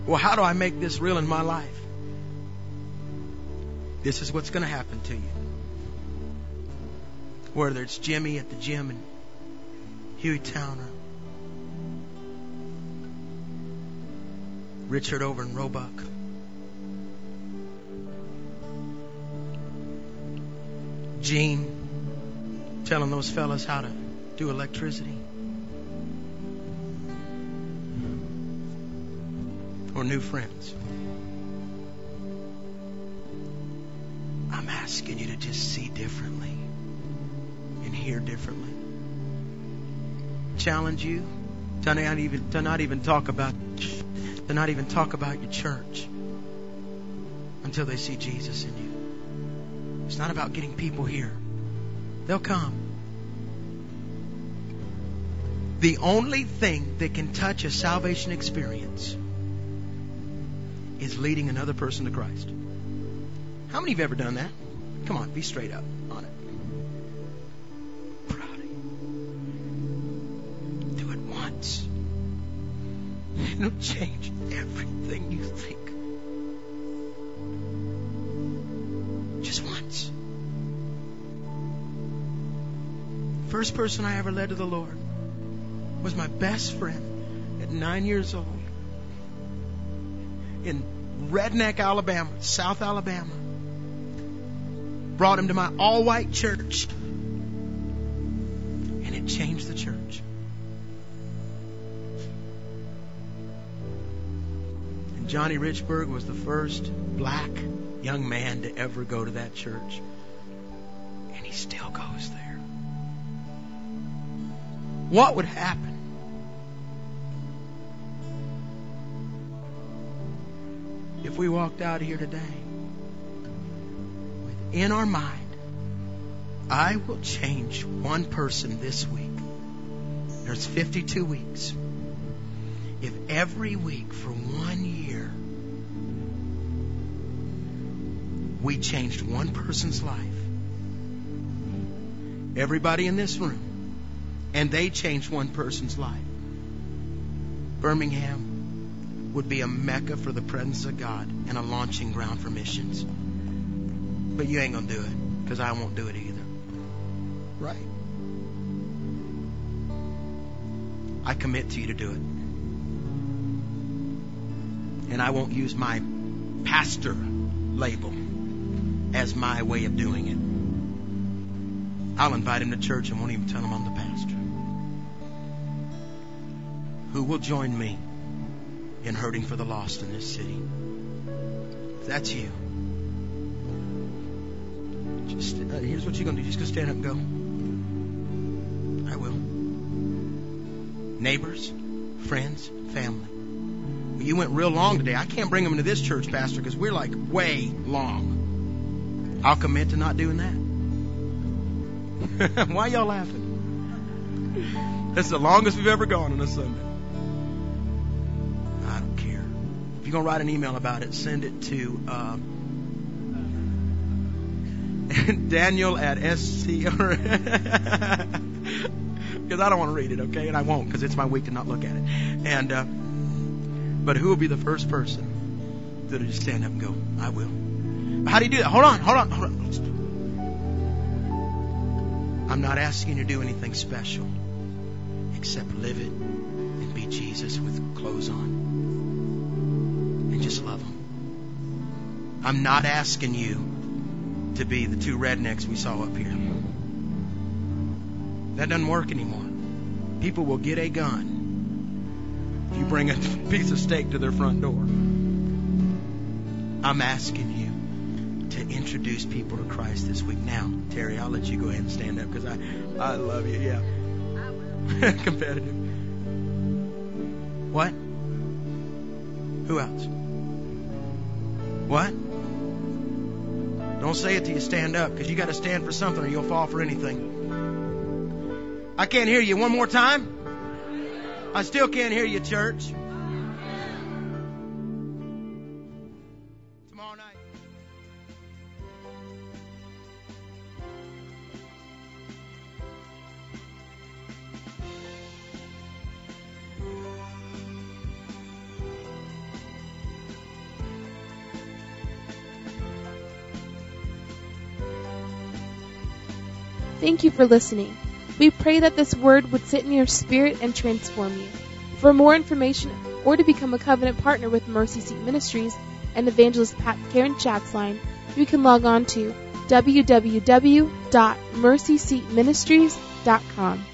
Speaker 2: Well, how do I make this real in my life? This is what's going to happen to you. Whether it's Jimmy at the gym in Huey Towner, Richard over in Roebuck, Gene telling those fellas how to do electricity. Or new friends. I'm asking you to just see differently and hear differently. Challenge you to not even to not even talk about to not even talk about your church until they see Jesus in you. It's not about getting people here. They'll come. The only thing that can touch a salvation experience is leading another person to Christ. How many of you have ever done that? Come on, be straight up on it. Proud of you. Do it once. It'll change everything you think. Just once. First person I ever led to the Lord was my best friend at nine years old in Redneck, Alabama, South Alabama. Brought him to my all white church. And it changed the church. And Johnny Richburg was the first black young man to ever go to that church. And he still goes there. What would happen we walked out here today with in our mind, I will change one person this week. There's 52 weeks. If every week for one year we changed one person's life, everybody in this room, and they changed one person's life, Birmingham would be a mecca for the presence of God and a launching ground for missions. But you ain't gonna do it because I won't do it either. Right? I commit to you to do it. And I won't use my pastor label as my way of doing it. I'll invite him to church and won't even tell him I'm the pastor. Who will join me in hurting for the lost in this city? If that's you, just uh, here's what you're gonna do. Just go stand up and go. I will. Neighbors, friends, family. You went real long today. I can't bring them into this church, Pastor, because we're like way long. I'll commit to not doing that. Why y'all laughing? That's the longest we've ever gone on a Sunday. You're gonna write an email about it, send it to uh, Daniel at SC because I don't want to read it, okay, and I won't because it's my week to not look at it. And uh, but who will be the first person that'll just stand up and go, "I will." How do you do that? Hold on, hold on, hold on. I'm not asking you to do anything special except live it and be Jesus with clothes on just love Him. I'm not asking you to be the two rednecks we saw up here. That doesn't work anymore. People will get a gun if you bring a piece of steak to their front door. I'm asking you to introduce people to Christ this week. Now, Terry, I'll let you go ahead and stand up because I, I love you. Yeah. Competitive. What? Who else? What? Don't say it till you stand up because you got to stand for something or you'll fall for anything. I can't hear you. One more time. I still can't hear you, church.
Speaker 1: Thank you for listening. We pray that this word would sit in your spirit and transform you. For more information or to become a covenant partner with Mercy Seat Ministries and evangelist Pat Karen Schatzline, you can log on to www.mercyseatministries.com.